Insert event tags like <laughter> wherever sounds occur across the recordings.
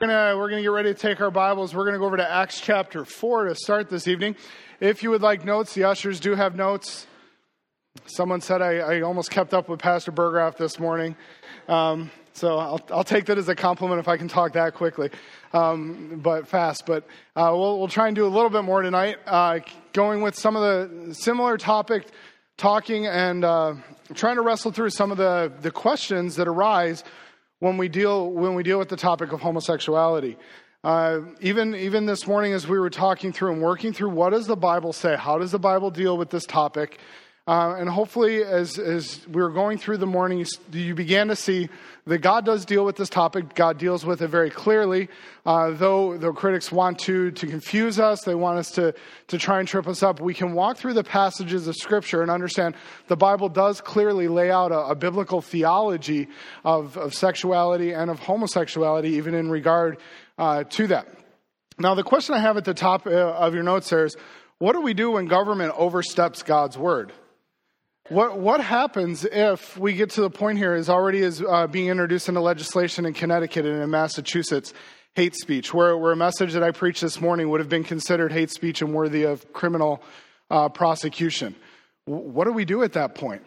We're gonna, we're gonna get ready to take our Bibles. We're gonna go over to Acts chapter 4 to start this evening. If you would like notes, the ushers do have notes. Someone said I, I almost kept up with Pastor Burgraff this morning. Um, so I'll, I'll take that as a compliment if I can talk that quickly, um, but fast. But uh, we'll, we'll try and do a little bit more tonight, uh, going with some of the similar topic, talking and uh, trying to wrestle through some of the, the questions that arise when we deal when we deal with the topic of homosexuality. Uh, even even this morning, as we were talking through and working through, what does the Bible say? How does the Bible deal with this topic? Uh, and hopefully, as, as we were going through the morning, you began to see that God does deal with this topic. God deals with it very clearly. Uh, though, the critics want to, to confuse us, they want us to, to try and trip us up, we can walk through the passages of Scripture and understand the Bible does clearly lay out a, a biblical theology of, of sexuality and of homosexuality, even in regard uh, to that. Now, the question I have at the top uh, of your notes there is what do we do when government oversteps God's word? What, what happens if we get to the point here is already is uh, being introduced into legislation in Connecticut and in Massachusetts, hate speech, where, where a message that I preached this morning would have been considered hate speech and worthy of criminal uh, prosecution. What do we do at that point?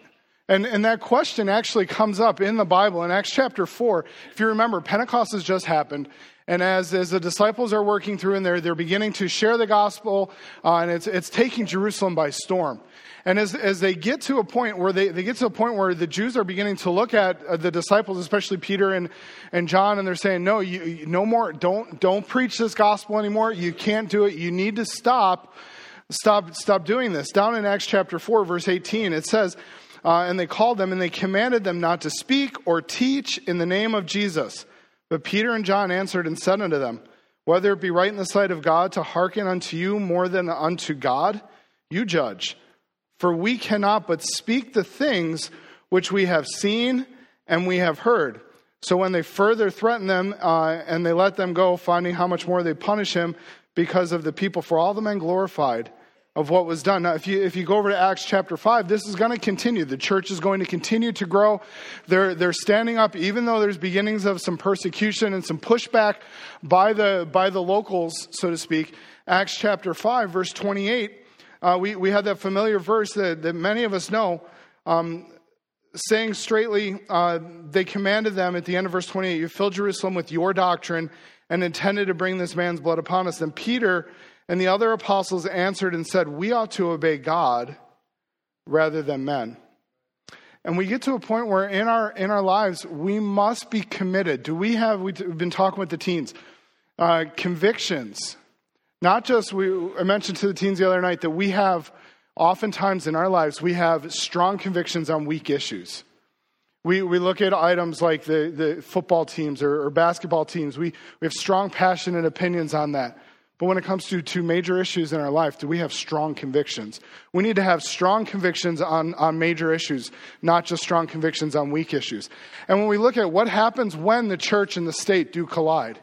And, and that question actually comes up in the Bible in Acts chapter 4. If you remember, Pentecost has just happened. And as, as the disciples are working through in there, they're beginning to share the gospel, uh, and it's, it's taking Jerusalem by storm. And as, as they get to a point where they, they get to a point where the Jews are beginning to look at uh, the disciples, especially Peter and, and John, and they're saying, no, you, no more, don't, don't preach this gospel anymore. You can't do it. You need to stop, stop, stop doing this. Down in Acts chapter 4, verse 18, it says, uh, and they called them and they commanded them not to speak or teach in the name of Jesus. But Peter and John answered and said unto them, Whether it be right in the sight of God to hearken unto you more than unto God, you judge. For we cannot but speak the things which we have seen and we have heard. So when they further threaten them uh, and they let them go, finding how much more they punish him because of the people, for all the men glorified of what was done. Now, if you, if you go over to Acts chapter 5, this is going to continue. The church is going to continue to grow. They're, they're standing up, even though there's beginnings of some persecution and some pushback by the, by the locals, so to speak. Acts chapter 5, verse 28 uh, we, we had that familiar verse that, that many of us know, um, saying straightly, uh, they commanded them at the end of verse 28, You filled Jerusalem with your doctrine and intended to bring this man's blood upon us. And Peter and the other apostles answered and said, We ought to obey God rather than men. And we get to a point where in our in our lives we must be committed. Do we have? We've been talking with the teens, uh, convictions not just, we, I mentioned to the teens the other night that we have, oftentimes in our lives, we have strong convictions on weak issues. We, we look at items like the, the football teams or, or basketball teams. We, we have strong, passionate opinions on that. But when it comes to two major issues in our life, do we have strong convictions? We need to have strong convictions on, on major issues, not just strong convictions on weak issues. And when we look at what happens when the church and the state do collide,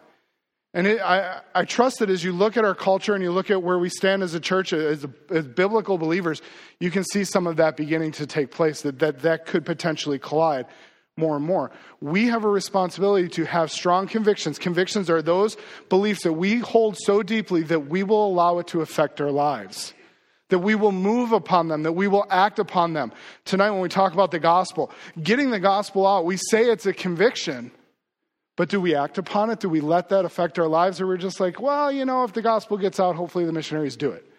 and it, I, I trust that as you look at our culture and you look at where we stand as a church, as, as biblical believers, you can see some of that beginning to take place, that, that that could potentially collide more and more. We have a responsibility to have strong convictions. Convictions are those beliefs that we hold so deeply that we will allow it to affect our lives, that we will move upon them, that we will act upon them. Tonight, when we talk about the gospel, getting the gospel out, we say it's a conviction. But do we act upon it? Do we let that affect our lives? Or we're just like, well, you know, if the gospel gets out, hopefully the missionaries do it.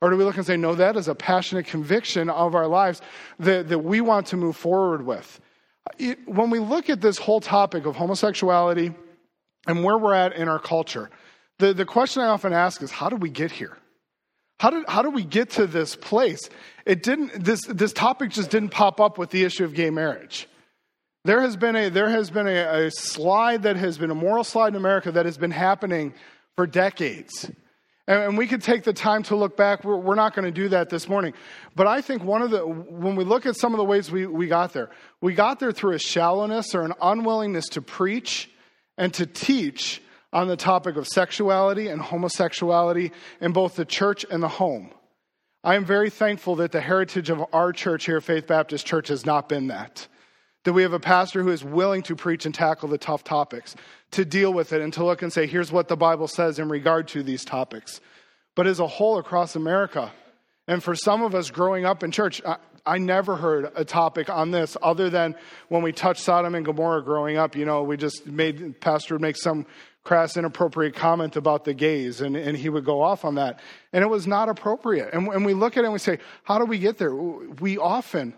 Or do we look and say, no, that is a passionate conviction of our lives that, that we want to move forward with? It, when we look at this whole topic of homosexuality and where we're at in our culture, the, the question I often ask is, how did we get here? How did, how did we get to this place? It didn't, this, this topic just didn't pop up with the issue of gay marriage. There has been a, there has been a, a slide that has been a moral slide in America that has been happening for decades. And, we could take the time to look back. We're, we're not going to do that this morning. But I think one of the, when we look at some of the ways we, we got there, we got there through a shallowness or an unwillingness to preach and to teach on the topic of sexuality and homosexuality in both the church and the home. I am very thankful that the heritage of our church here, Faith Baptist Church, has not been that That we have a pastor who is willing to preach and tackle the tough topics, to deal with it, and to look and say, here's what the Bible says in regard to these topics. But as a whole across America, and for some of us growing up in church, I, I never heard a topic on this other than when we touched Sodom and Gomorrah growing up. You know, we just made, Pastor would make some crass, inappropriate comment about the gays, and, and he would go off on that. And it was not appropriate. And, and we look at it and we say, how do we get there? We often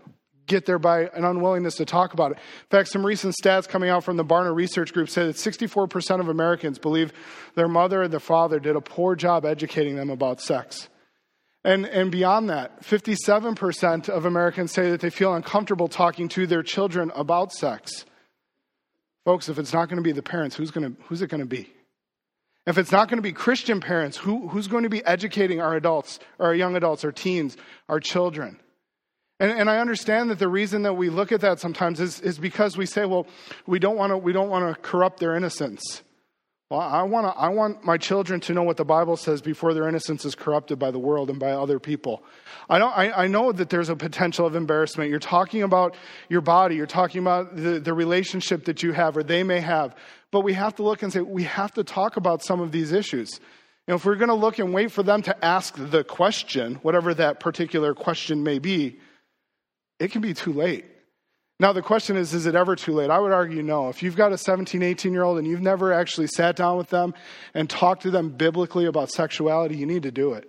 get there by an unwillingness to talk about it. In fact, some recent stats coming out from the Barna Research Group said that 64% of Americans believe their mother and their father did a poor job educating them about sex. And, and beyond that, 57% of Americans say that they feel uncomfortable talking to their children about sex. Folks, if it's not going to be the parents, who's, going to, who's it going to be? If it's not going to be Christian parents, who, who's going to be educating our adults, our young adults, our teens, our children? And, and, I understand that the reason that we look at that sometimes is, is because we say, well, we don't want to corrupt their innocence. Well, I want to, I want my children to know what the Bible says before their innocence is corrupted by the world and by other people. I don't I, I know that there's a potential of embarrassment. You're talking about your body, you're talking about the, the relationship that you have or they may have. But we have to look and say, we have to talk about some of these issues. And if we're going to look and wait for them to ask the question, whatever that particular question may be, it can be too late. Now, the question is, is it ever too late? I would argue no. If you've got a 17, 18 year old and you've never actually sat down with them and talked to them biblically about sexuality, you need to do it.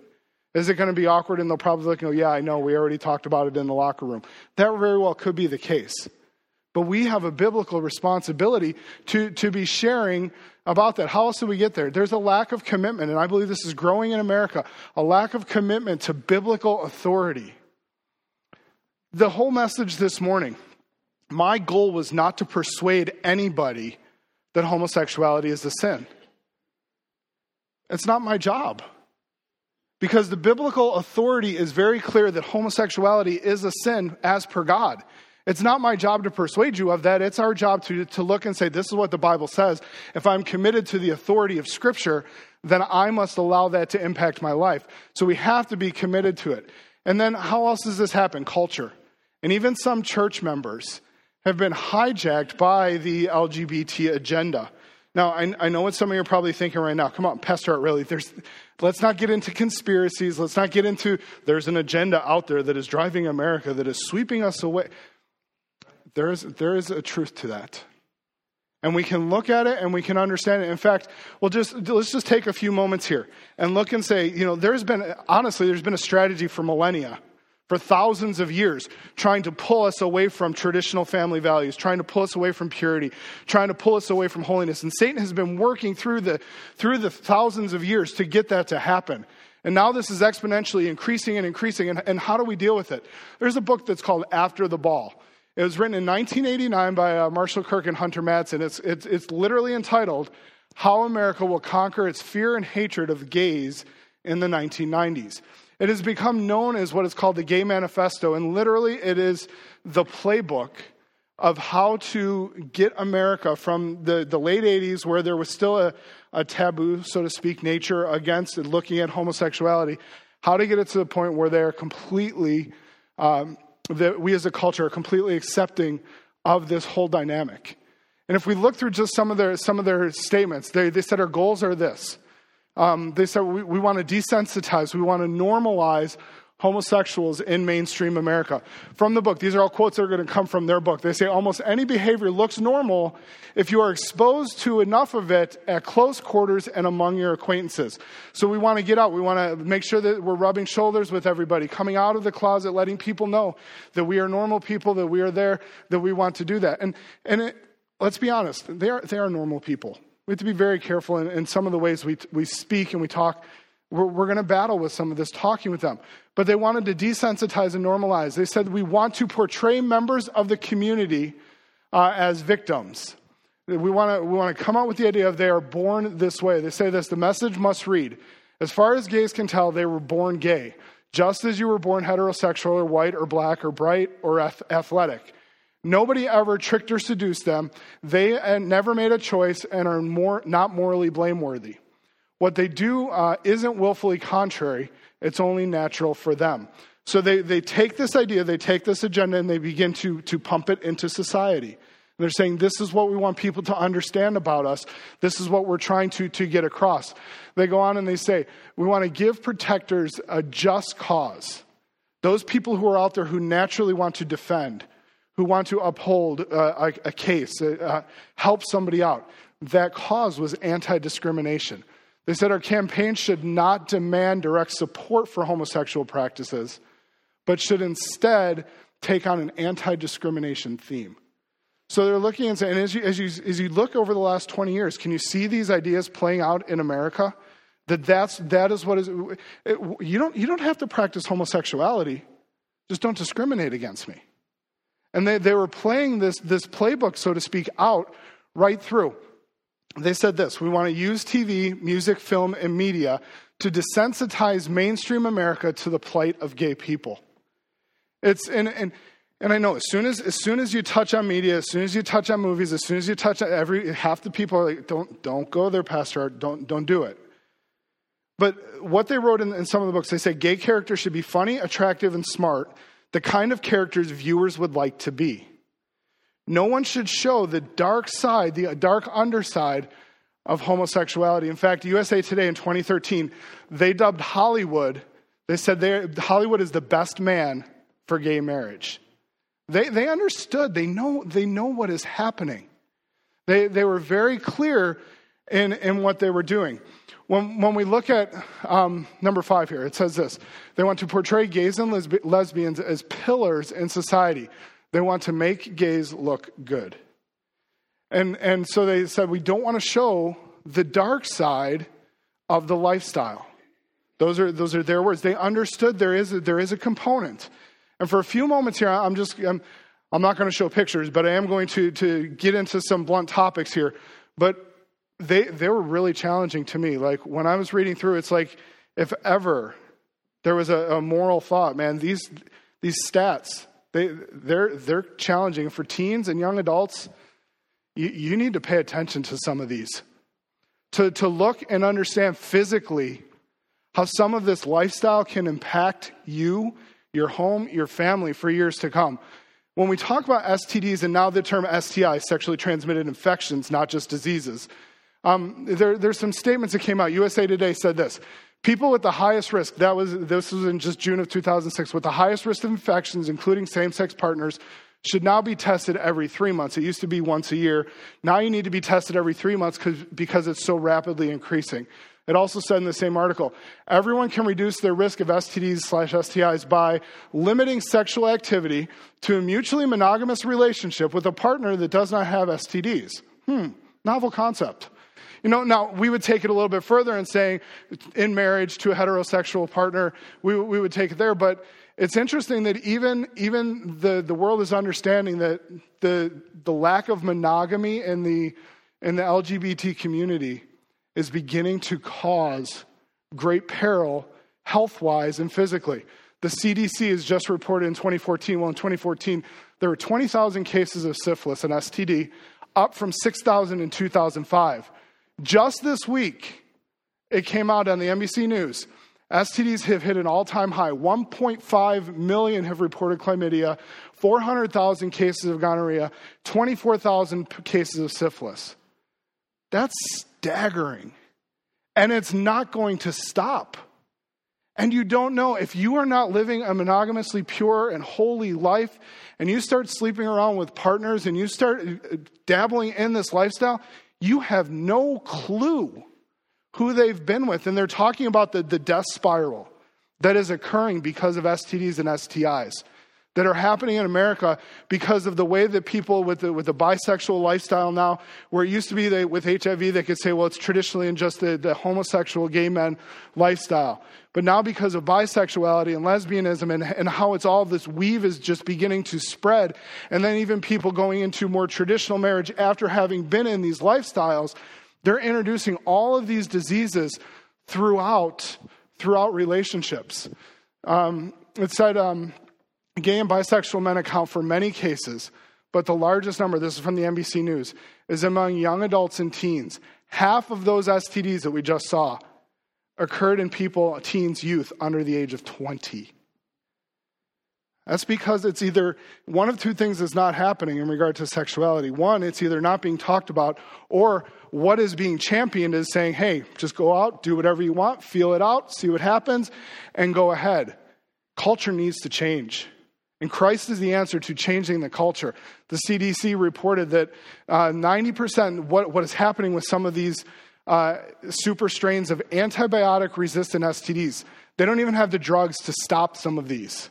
Is it going to be awkward and they'll probably go, oh, yeah, I know, we already talked about it in the locker room? That very well could be the case. But we have a biblical responsibility to, to be sharing about that. How else do we get there? There's a lack of commitment, and I believe this is growing in America a lack of commitment to biblical authority. The whole message this morning, my goal was not to persuade anybody that homosexuality is a sin. It's not my job. Because the biblical authority is very clear that homosexuality is a sin as per God. It's not my job to persuade you of that. It's our job to, to look and say, this is what the Bible says. If I'm committed to the authority of Scripture, then I must allow that to impact my life. So we have to be committed to it. And then how else does this happen? Culture. And even some church members have been hijacked by the LGBT agenda. Now, I, I, know what some of you are probably thinking right now. Come on, Pastor Art, really? There's, let's not get into conspiracies. Let's not get into there's an agenda out there that is driving America, that is sweeping us away. There is, there is a truth to that. And we can look at it and we can understand it. In fact, we'll just, let's just take a few moments here and look and say, you know, there's been, honestly, there's been a strategy for millennia for thousands of years, trying to pull us away from traditional family values, trying to pull us away from purity, trying to pull us away from holiness. And Satan has been working through the, through the thousands of years to get that to happen. And now this is exponentially increasing and increasing. And, and how do we deal with it? There's a book that's called After the Ball. It was written in 1989 by uh, Marshall Kirk and Hunter Madsen. It's, it's, it's literally entitled How America Will Conquer Its Fear and Hatred of Gays in the 1990s. It has become known as what is called the Gay Manifesto, and literally it is the playbook of how to get America from the, the late 80s, where there was still a, a taboo, so to speak, nature against looking at homosexuality, how to get it to the point where they're completely, um, that we as a culture are completely accepting of this whole dynamic. And if we look through just some of their, some of their statements, they, they said our goals are this um, they said we, we want to desensitize, we want to normalize homosexuals in mainstream America. From the book, these are all quotes that are going to come from their book. They say almost any behavior looks normal if you are exposed to enough of it at close quarters and among your acquaintances. So we want to get out. We want to make sure that we're rubbing shoulders with everybody, coming out of the closet, letting people know that we are normal people, that we are there, that we want to do that. And, and it, let's be honest, they are, they are normal people. We have to be very careful in, in some of the ways we, we speak and we talk. We're, we're going to battle with some of this talking with them. But they wanted to desensitize and normalize. They said, we want to portray members of the community uh, as victims. We want to we want to come out with the idea of they are born this way. They say this the message must read. As far as gays can tell, they were born gay, just as you were born heterosexual or white or black or bright or athletic. Nobody ever tricked or seduced them. They uh, never made a choice and are more, not morally blameworthy. What they do uh, isn't willfully contrary, it's only natural for them. So they, they take this idea, they take this agenda, and they begin to, to pump it into society. And they're saying, this is what we want people to understand about us. This is what we're trying to, to get across. They go on and they say, we want to give protectors a just cause. Those people who are out there who naturally want to defend, who want to uphold uh, a, a, case, uh, uh help somebody out. That cause was anti discrimination. They said our campaign should not demand direct support for homosexual practices but should instead take on an anti discrimination theme. So they're looking and saying, as you, as, you, as you look over the last 20 years, can you see these ideas playing out in America? That that's, that is what is, it, you, don't, you don't have to practice homosexuality, just don't discriminate against me. And they, they were playing this, this playbook, so to speak, out right through. They said this we want to use TV, music, film, and media to desensitize mainstream America to the plight of gay people. It's and and and I know as soon as as soon as you touch on media, as soon as you touch on movies, as soon as you touch on every half the people are like, don't don't go there, Pastor. Don't don't do it. But what they wrote in, in some of the books, they say gay characters should be funny, attractive, and smart, the kind of characters viewers would like to be. No one should show the dark side, the dark underside of homosexuality. In fact, USA Today in 2013, they dubbed Hollywood, they said Hollywood is the best man for gay marriage. They, they understood, they know, they know what is happening. They, they were very clear in, in what they were doing. When, when we look at um, number five here, it says this they want to portray gays and lesb- lesbians as pillars in society. They want to make gays look good. And, and so they said, we don't want to show the dark side of the lifestyle. Those are, those are their words. They understood there is a, there is a component and for a few moments here, I'm just, I'm, I'm not going to show pictures, but I am going to, to get into some blunt topics here. But they, they were really challenging to me. Like when I was reading through, it's like if ever there was a, a moral thought, man, these, these stats, they, they're, they're challenging. For teens and young adults, you, you need to pay attention to some of these. To, to look and understand physically how some of this lifestyle can impact you your home, your family for years to come. When we talk about STDs and now the term STI, sexually transmitted infections, not just diseases, um, there, there's some statements that came out. USA Today said this People with the highest risk, that was, this was in just June of 2006, with the highest risk of infections, including same sex partners, should now be tested every three months. It used to be once a year. Now you need to be tested every three months because it's so rapidly increasing. It also said in the same article everyone can reduce their risk of STDs slash STIs by limiting sexual activity to a mutually monogamous relationship with a partner that does not have STDs. Hmm, novel concept. You know, now we would take it a little bit further and saying in marriage to a heterosexual partner, we, we would take it there. But it's interesting that even, even the, the world is understanding that the, the lack of monogamy in the, in the LGBT community is beginning to cause great peril health wise and physically. The CDC has just reported in 2014, well, in 2014, there were 20,000 cases of syphilis and STD, up from 6,000 in 2005. Just this week, it came out on the NBC News. STDs have hit an all time high. 1.5 million have reported chlamydia, 400,000 cases of gonorrhea, 24,000 cases of syphilis. That's staggering. And it's not going to stop. And you don't know if you are not living a monogamously pure and holy life, and you start sleeping around with partners and you start uh, dabbling in this lifestyle, you have no clue who they've been with. And they're talking about the, the death spiral that is occurring because of STDs and STIs that are happening in America because of the way that people with the, with the bisexual lifestyle now, where it used to be they, with HIV, they could say, well, it's traditionally in just the, the homosexual gay men lifestyle. But now, because of bisexuality and lesbianism and, and how it's all this weave is just beginning to spread, and then even people going into more traditional marriage after having been in these lifestyles, they're introducing all of these diseases throughout throughout relationships. Um, it said um, Gay and bisexual men account for many cases, but the largest number, this is from the NBC News, is among young adults and teens. Half of those STDs that we just saw occurred in people, teens, youth under the age of 20. That's because it's either one of two things is not happening in regard to sexuality. One, it's either not being talked about, or what is being championed is saying, hey, just go out, do whatever you want, feel it out, see what happens, and go ahead. Culture needs to change. And Christ is the answer to changing the culture. The CDC reported that uh, 90% what, what is happening with some of these uh, super strains of antibiotic resistant STDs, they don't even have the drugs to stop some of these.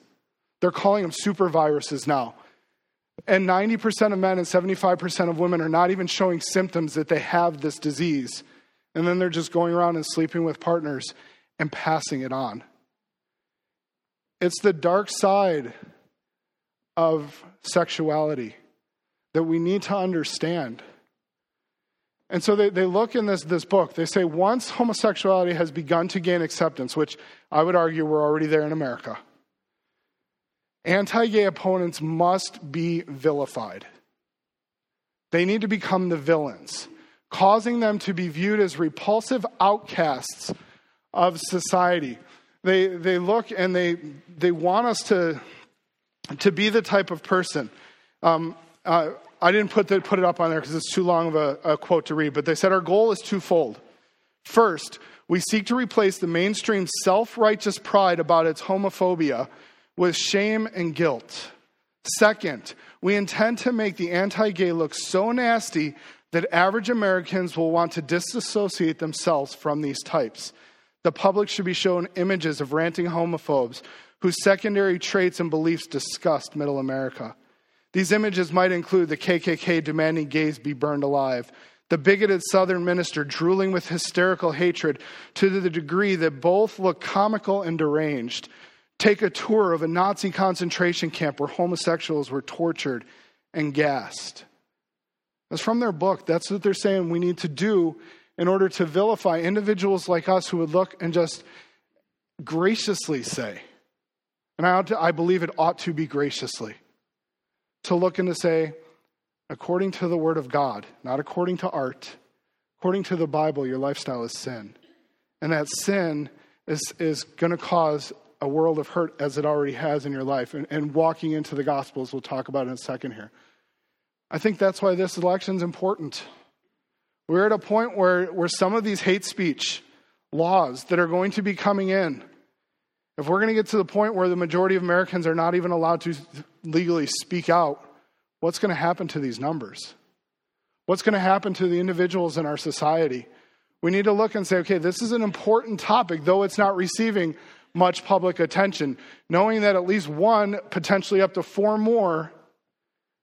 They're calling them super viruses now. And 90% of men and 75% of women are not even showing symptoms that they have this disease. And then they're just going around and sleeping with partners and passing it on. It's the dark side of sexuality that we need to understand. And so they, they look in this, this book, they say once homosexuality has begun to gain acceptance, which I would argue we're already there in America, anti gay opponents must be vilified. They need to become the villains, causing them to be viewed as repulsive outcasts of society. They, they look and they, they want us to, to be the type of person. Um, uh, I didn't put, the, put it up on there because it's too long of a, a quote to read, but they said our goal is twofold. First, we seek to replace the mainstream self righteous pride about its homophobia with shame and guilt. Second, we intend to make the anti gay look so nasty that average Americans will want to disassociate themselves from these types. The public should be shown images of ranting homophobes whose secondary traits and beliefs disgust middle America. These images might include the KKK demanding gays be burned alive, the bigoted Southern minister drooling with hysterical hatred to the degree that both look comical and deranged. Take a tour of a Nazi concentration camp where homosexuals were tortured and gassed. That's from their book. That's what they're saying we need to do in order to vilify individuals like us who would look and just graciously say, and I, to, I believe it ought to be graciously to look and to say, according to the Word of God, not according to art, according to the Bible, your lifestyle is sin. And that sin is, is going to cause a world of hurt as it already has in your life. And, and walking into the Gospels, we'll talk about in a second here. I think that's why this election is important. We're at a point where, where some of these hate speech laws that are going to be coming in, if we're going to get to the point where the majority of Americans are not even allowed to legally speak out, what's going to happen to these numbers? What's going to happen to the individuals in our society? We need to look and say, okay, this is an important topic, though it's not receiving much public attention, knowing that at least one, potentially up to four more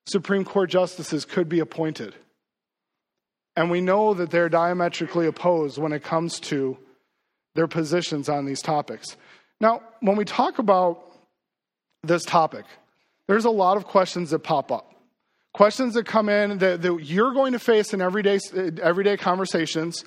Supreme Court justices could be appointed. And we know that they're diametrically opposed when it comes to their positions on these topics. Now, when we talk about this topic, there's a lot of questions that pop up. Questions that come in that, that you're going to face in everyday, everyday conversations.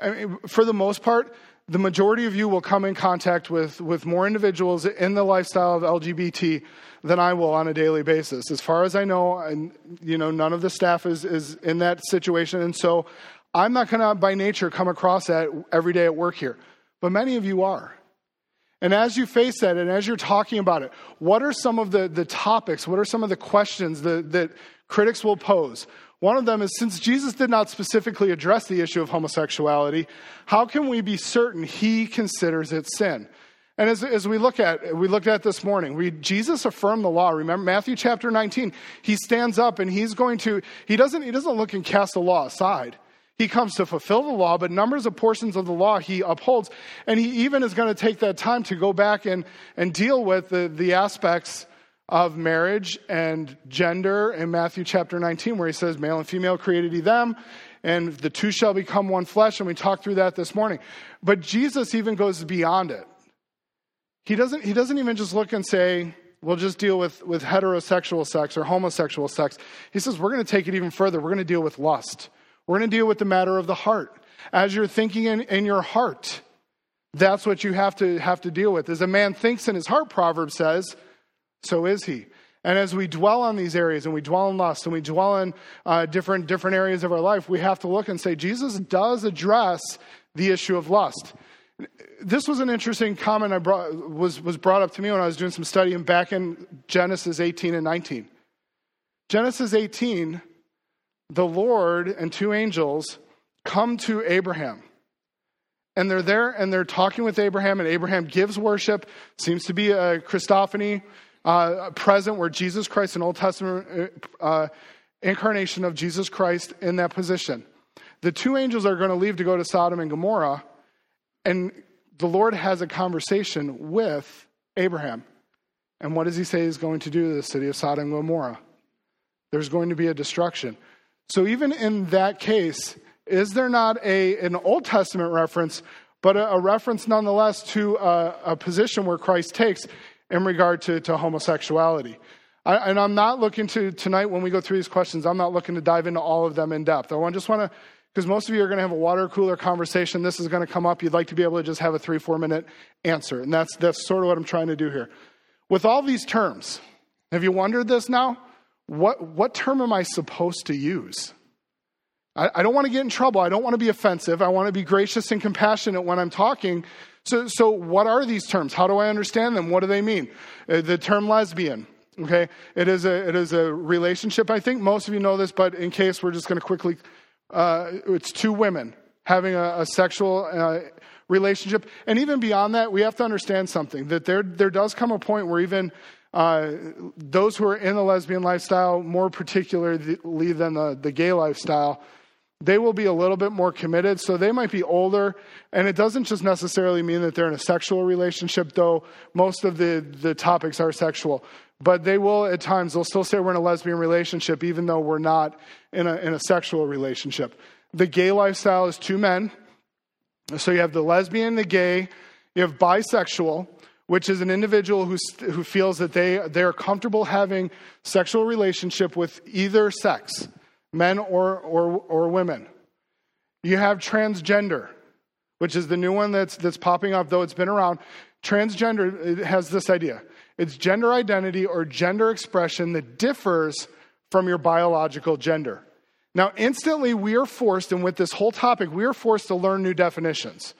I mean, for the most part, the majority of you will come in contact with, with more individuals in the lifestyle of LGBT than I will on a daily basis. As far as I know, and you know, none of the staff is, is in that situation. And so I'm not going to, by nature, come across that every day at work here. But many of you are. And as you face that and as you're talking about it, what are some of the, the topics, what are some of the questions that, that critics will pose? One of them is since Jesus did not specifically address the issue of homosexuality, how can we be certain he considers it sin? And as, as we look at we looked at this morning, we, Jesus affirmed the law. Remember Matthew chapter 19. He stands up and he's going to, he doesn't, he doesn't look and cast the law aside. He comes to fulfill the law, but numbers of portions of the law he upholds. And he even is going to take that time to go back and, and deal with the, the aspects of marriage and gender in Matthew chapter 19, where he says, Male and female created he them, and the two shall become one flesh. And we talked through that this morning. But Jesus even goes beyond it. He doesn't, he doesn't even just look and say, we'll just deal with, with heterosexual sex or homosexual sex. He says, we're going to take it even further. We're going to deal with lust. We're going to deal with the matter of the heart. As you're thinking in, in your heart, that's what you have to have to deal with. As a man thinks in his heart, Proverb says, so is he. And as we dwell on these areas and we dwell in lust and we dwell in uh, different, different areas of our life, we have to look and say, Jesus does address the issue of lust. This was an interesting comment I brought, was, was brought up to me when I was doing some studying back in Genesis 18 and 19. Genesis 18, the Lord and two angels come to Abraham. And they're there and they're talking with Abraham, and Abraham gives worship. Seems to be a Christophany uh, present where Jesus Christ, an Old Testament uh, incarnation of Jesus Christ, in that position. The two angels are going to leave to go to Sodom and Gomorrah, and the Lord has a conversation with Abraham. And what does he say he's going to do to the city of Sodom and Gomorrah? There's going to be a destruction. So, even in that case, is there not a, an Old Testament reference, but a, a reference nonetheless to a, a, position where Christ takes in regard to, to homosexuality? I, and I'm not looking to, tonight when we go through these questions, I'm not looking to dive into all of them in depth. I just want to, because most of you are going to have a water cooler conversation. This is going to come up. You'd like to be able to just have a three, four minute answer. And that's, that's sort of what I'm trying to do here. With all these terms, have you wondered this now? What, what term am I supposed to use? I, don't want to get in trouble. I don't want to be offensive. I want to be gracious and compassionate when I'm talking. So, so what are these terms? How do I understand them? What do they mean? Uh, the term lesbian. Okay, it is a it is a relationship. I think most of you know this, but in case we're just going to quickly, uh, it's two women having a, a sexual uh, relationship, and even beyond that, we have to understand something that there there does come a point where even uh, those who are in the lesbian lifestyle, more particularly than the, the gay lifestyle, they will be a little bit more committed. So they might be older. And it doesn't just necessarily mean that they're in a sexual relationship, though most of the, the topics are sexual. But they will, at times, they'll still say we're in a lesbian relationship, even though we're not in a, in a sexual relationship. The gay lifestyle is two men. So you have the lesbian, the gay, you have bisexual, which is an individual who, who feels that they, they are comfortable having sexual relationship with either sex men or, or, or women. You have transgender, which is the new one that's, that's popping up, though it's been around. Transgender has this idea it's gender identity or gender expression that differs from your biological gender. Now, instantly, we are forced, and with this whole topic, we are forced to learn new definitions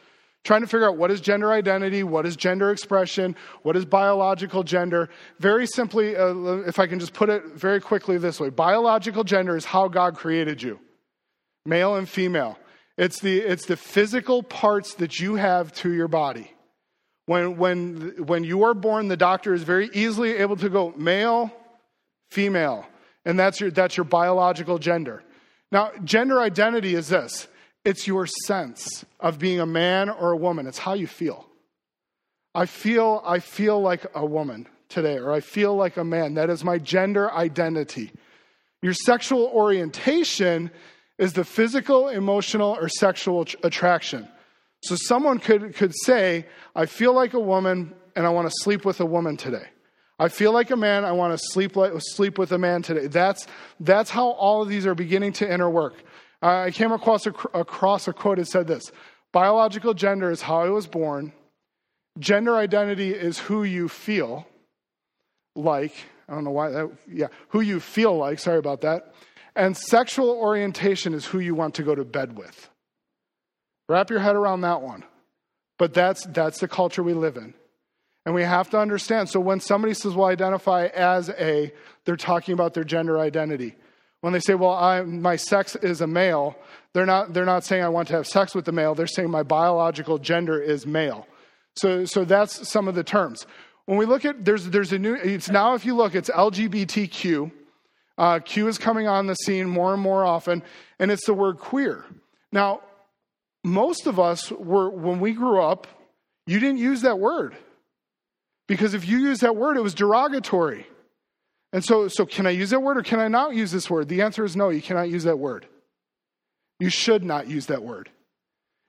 trying to figure out what is gender identity, what is gender expression, what is biological gender. Very simply, uh, if I can just put it very quickly this way biological gender is how God created you, male and female. It's the, it's the physical parts that you have to your body. When, when, when you are born, the doctor is very easily able to go male, female, and that's your, that's your biological gender. Now, gender identity is this it's your sense of being a man or a woman. It's how you feel. I feel I feel like a woman today or I feel like a man. That is my gender identity. Your sexual orientation is the physical, emotional or sexual attraction. So someone could could say, I feel like a woman and I want to sleep with a woman today. I feel like a man, I want to sleep, like, sleep with a man today. That's, that's how all of these are beginning to interwork. I came across a, across a quote that said this Biological gender is how I was born, gender identity is who you feel like. I don't know why that, yeah, who you feel like, sorry about that. And sexual orientation is who you want to go to bed with. Wrap your head around that one. But that's, that's the culture we live in. And we have to understand. So when somebody says, well, identify as a, they're talking about their gender identity. When they say, well, I, my sex is a male, they're not, they're not saying I want to have sex with the male. They're saying my biological gender is male. So, so that's some of the terms. When we look at, there's, there's a new, it's now if you look, it's LGBTQ. Uh, Q is coming on the scene more and more often, and it's the word queer. Now, most of us were, when we grew up, you didn't use that word. Because if you use that word, it was derogatory. And so, so can I use that word or can I not use this word? The answer is no, you cannot use that word. You should not use that word.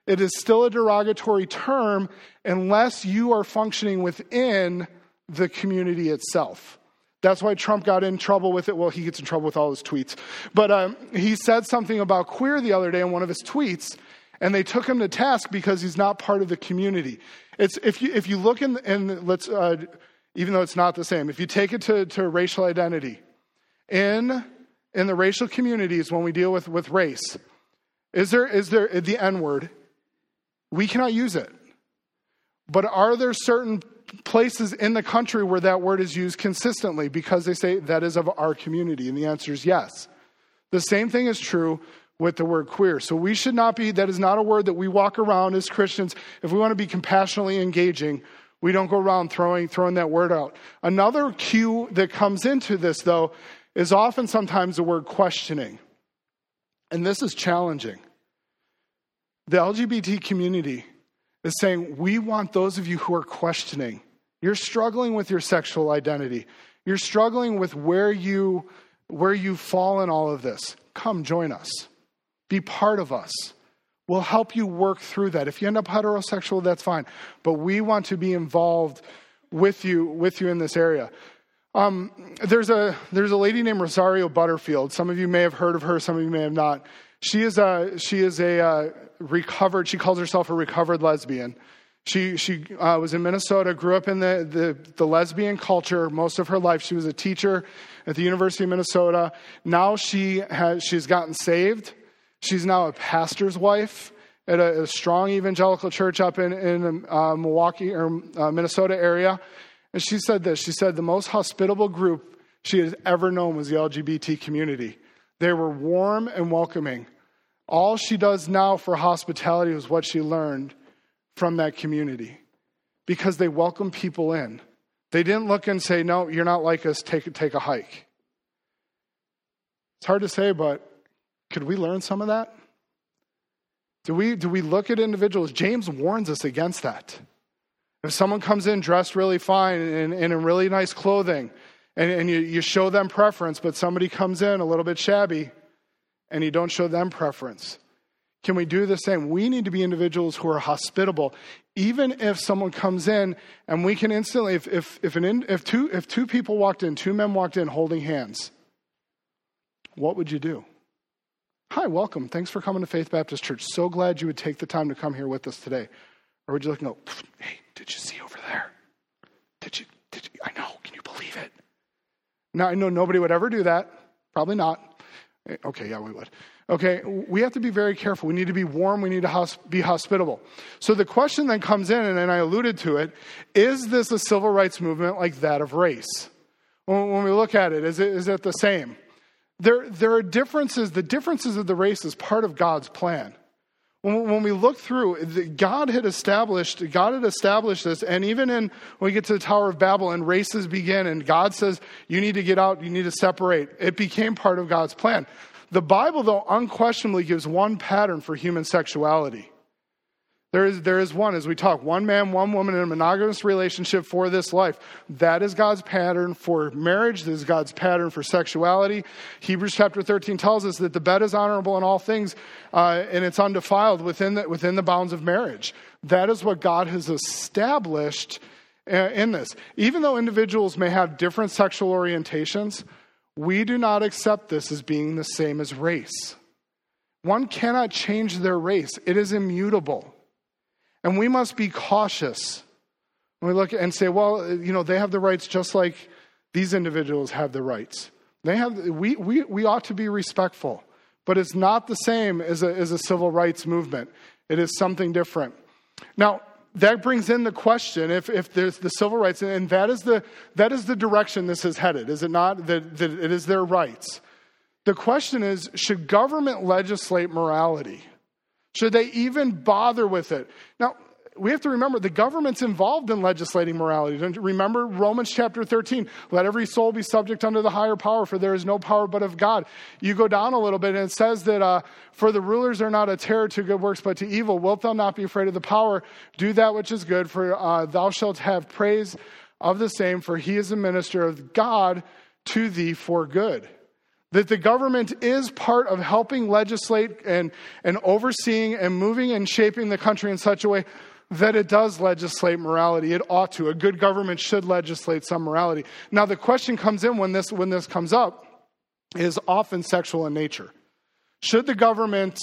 It is still a derogatory term unless you are functioning within the community itself. That's why Trump got in trouble with it. Well, he gets in trouble with all his tweets. But um, he said something about queer the other day in one of his tweets, and they took him to task because he's not part of the community. It's, if, you, if you look in, in let's, uh, even though it's not the same. If you take it to, to racial identity, in, in the racial communities, when we deal with, with race, is there, is there the N word? We cannot use it. But are there certain places in the country where that word is used consistently because they say that is of our community? And the answer is yes. The same thing is true with the word queer. So we should not be, that is not a word that we walk around as Christians. If we want to be compassionately engaging, we don't go around throwing, throwing that word out. Another cue that comes into this, though, is often sometimes the word questioning. And this is challenging. The LGBT community is saying, We want those of you who are questioning. You're struggling with your sexual identity. You're struggling with where you, where you fall in all of this. Come join us. Be part of us. We'll help you work through that. If you end up heterosexual, that's fine. But we want to be involved with you, with you in this area. Um, there's a there's a lady named Rosario Butterfield. Some of you may have heard of her. Some of you may have not. She is a she is a uh, recovered. She calls herself a recovered lesbian. She she uh, was in Minnesota. Grew up in the, the the lesbian culture most of her life. She was a teacher at the University of Minnesota. Now she has she's gotten saved. She's now a pastor's wife at a, a strong evangelical church up in, in uh, Milwaukee or uh, Minnesota area. And she said this She said, the most hospitable group she has ever known was the LGBT community. They were warm and welcoming. All she does now for hospitality is what she learned from that community because they welcome people in. They didn't look and say, No, you're not like us, take, take a hike. It's hard to say, but could we learn some of that? Do we, do we look at individuals? James warns us against that. If someone comes in dressed really fine and, and in really nice clothing, and, and you, you show them preference, but somebody comes in a little bit shabby and you don't show them preference, can we do the same? We need to be individuals who are hospitable, even if someone comes in and we can instantly, if, if, if, an in, if, two, if two people walked in, two men walked in holding hands, what would you do? Hi, welcome. Thanks for coming to Faith Baptist Church. So glad you would take the time to come here with us today. Or would you look and go, hey, did you see over there? Did you, did you, I know, can you believe it? Now, I know nobody would ever do that. Probably not. Eh, okay, yeah, we would. Okay, we have to be very careful. We need to be warm. We need to be hospitable. So the question then comes in, and I alluded to it is this a civil rights movement like that of race? When we look at it, is it, is it the same? There, there are differences. The differences of the race is part of God's plan. When, when we look through, God had established, God had established this, and even in when we get to the Tower of Babel and races begin, and God says, "You need to get out. You need to separate." It became part of God's plan. The Bible, though, unquestionably gives one pattern for human sexuality. There is, there is one, as we talk, one man, one woman in a monogamous relationship for this life. That is God's pattern for marriage. This is God's pattern for sexuality. Hebrews chapter 13 tells us that the bed is honorable in all things uh, and it's undefiled within the, within the bounds of marriage. That is what God has established uh, in this. Even though individuals may have different sexual orientations, we do not accept this as being the same as race. One cannot change their race, it is immutable. And we must be cautious when we look and say, well, you know, they have the rights just like these individuals have the rights. They have, we, we, we ought to be respectful, but it's not the same as a, as a civil rights movement. It is something different. Now, that brings in the question if, if there's the civil rights, and that is the, that is the direction this is headed, is it not? That, that it is their rights. The question is should government legislate morality? Should they even bother with it? Now, we have to remember the government's involved in legislating morality. Remember Romans chapter 13 let every soul be subject unto the higher power, for there is no power but of God. You go down a little bit, and it says that uh, for the rulers are not a terror to good works, but to evil. Wilt thou not be afraid of the power? Do that which is good, for uh, thou shalt have praise of the same, for he is a minister of God to thee for good. That the government is part of helping legislate and, and overseeing and moving and shaping the country in such a way that it does legislate morality. It ought to. A good government should legislate some morality. Now, the question comes in when this, when this comes up is often sexual in nature. Should the government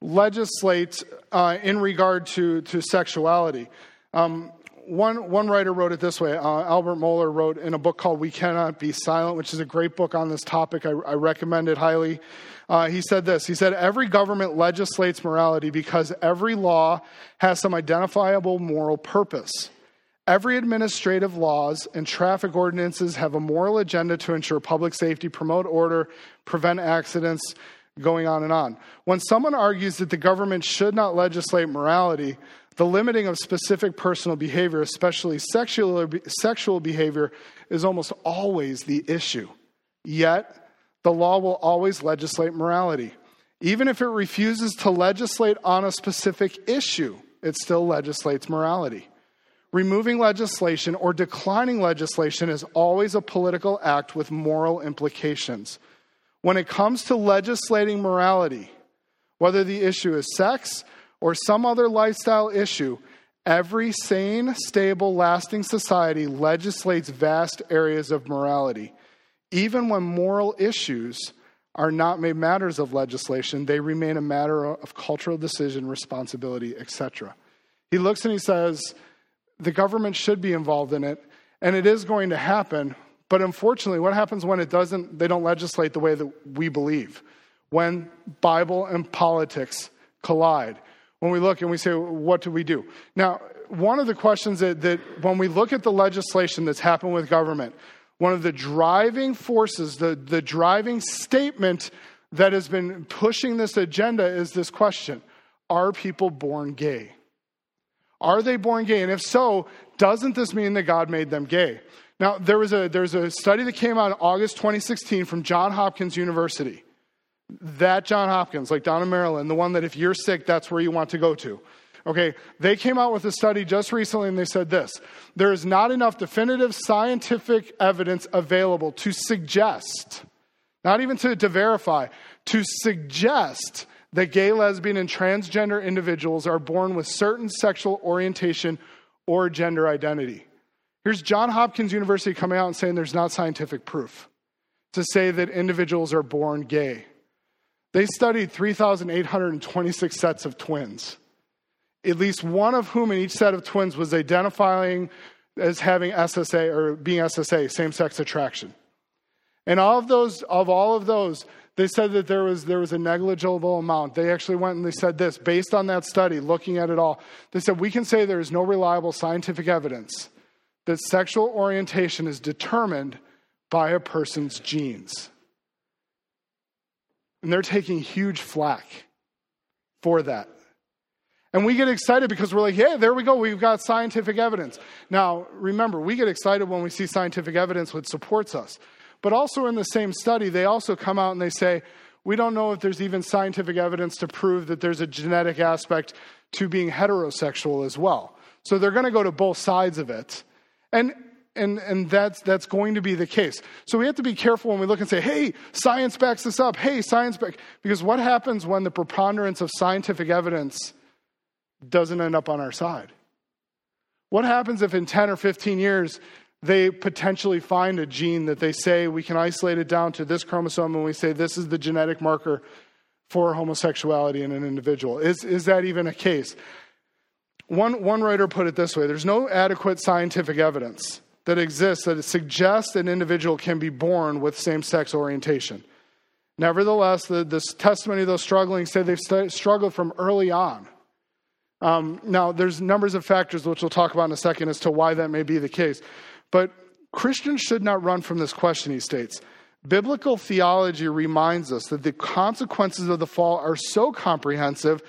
legislate uh, in regard to, to sexuality? Um, one, one writer wrote it this way. Uh, Albert Mohler wrote in a book called We Cannot Be Silent, which is a great book on this topic. I, I recommend it highly. Uh, he said this He said, Every government legislates morality because every law has some identifiable moral purpose. Every administrative laws and traffic ordinances have a moral agenda to ensure public safety, promote order, prevent accidents, going on and on. When someone argues that the government should not legislate morality, the limiting of specific personal behavior, especially sexual, sexual behavior, is almost always the issue. Yet, the law will always legislate morality. Even if it refuses to legislate on a specific issue, it still legislates morality. Removing legislation or declining legislation is always a political act with moral implications. When it comes to legislating morality, whether the issue is sex or some other lifestyle issue, every sane, stable, lasting society legislates vast areas of morality. Even when moral issues are not made matters of legislation, they remain a matter of cultural decision, responsibility, etc. He looks and he says, the government should be involved in it, and it is going to happen. But unfortunately, what happens when it doesn't, they don't legislate the way that we believe? When Bible and politics collide. When we look and we say, what do we do? Now, one of the questions that, that when we look at the legislation that's happened with government, one of the driving forces, the, the driving statement that has been pushing this agenda is this question Are people born gay? Are they born gay? And if so, doesn't this mean that God made them gay? Now, there was a, there's a study that came out in August 2016 from Johns Hopkins University. That John Hopkins, like down in Maryland, the one that if you're sick, that's where you want to go to. Okay, they came out with a study just recently and they said this there is not enough definitive scientific evidence available to suggest, not even to, to verify, to suggest that gay, lesbian, and transgender individuals are born with certain sexual orientation or gender identity. Here's John Hopkins University coming out and saying there's not scientific proof to say that individuals are born gay. They studied 3,826 sets of twins, at least one of whom in each set of twins was identifying as having SSA or being SSA, same sex attraction. And all of those, of all of those, they said that there was, there was a negligible amount. They actually went and they said this based on that study, looking at it all. They said, We can say there is no reliable scientific evidence that sexual orientation is determined by a person's genes. And they're taking huge flack for that. And we get excited because we're like, hey, there we go. We've got scientific evidence. Now, remember, we get excited when we see scientific evidence which supports us. But also in the same study, they also come out and they say, we don't know if there's even scientific evidence to prove that there's a genetic aspect to being heterosexual as well. So they're going to go to both sides of it. And and, and that's, that's going to be the case. So we have to be careful when we look and say, hey, science backs this up. Hey, science back. Because what happens when the preponderance of scientific evidence doesn't end up on our side? What happens if in 10 or 15 years they potentially find a gene that they say we can isolate it down to this chromosome and we say this is the genetic marker for homosexuality in an individual. Is, is that even a case? One, one writer put it this way there's no adequate scientific evidence that exists that suggests an individual can be born with same sex orientation. Nevertheless, the, the testimony of those struggling say they've st- struggled from early on. Um, now, there's numbers of factors which we'll talk about in a second as to why that may be the case. But Christians should not run from this question, he states. Biblical theology reminds us that the consequences of the fall are so comprehensive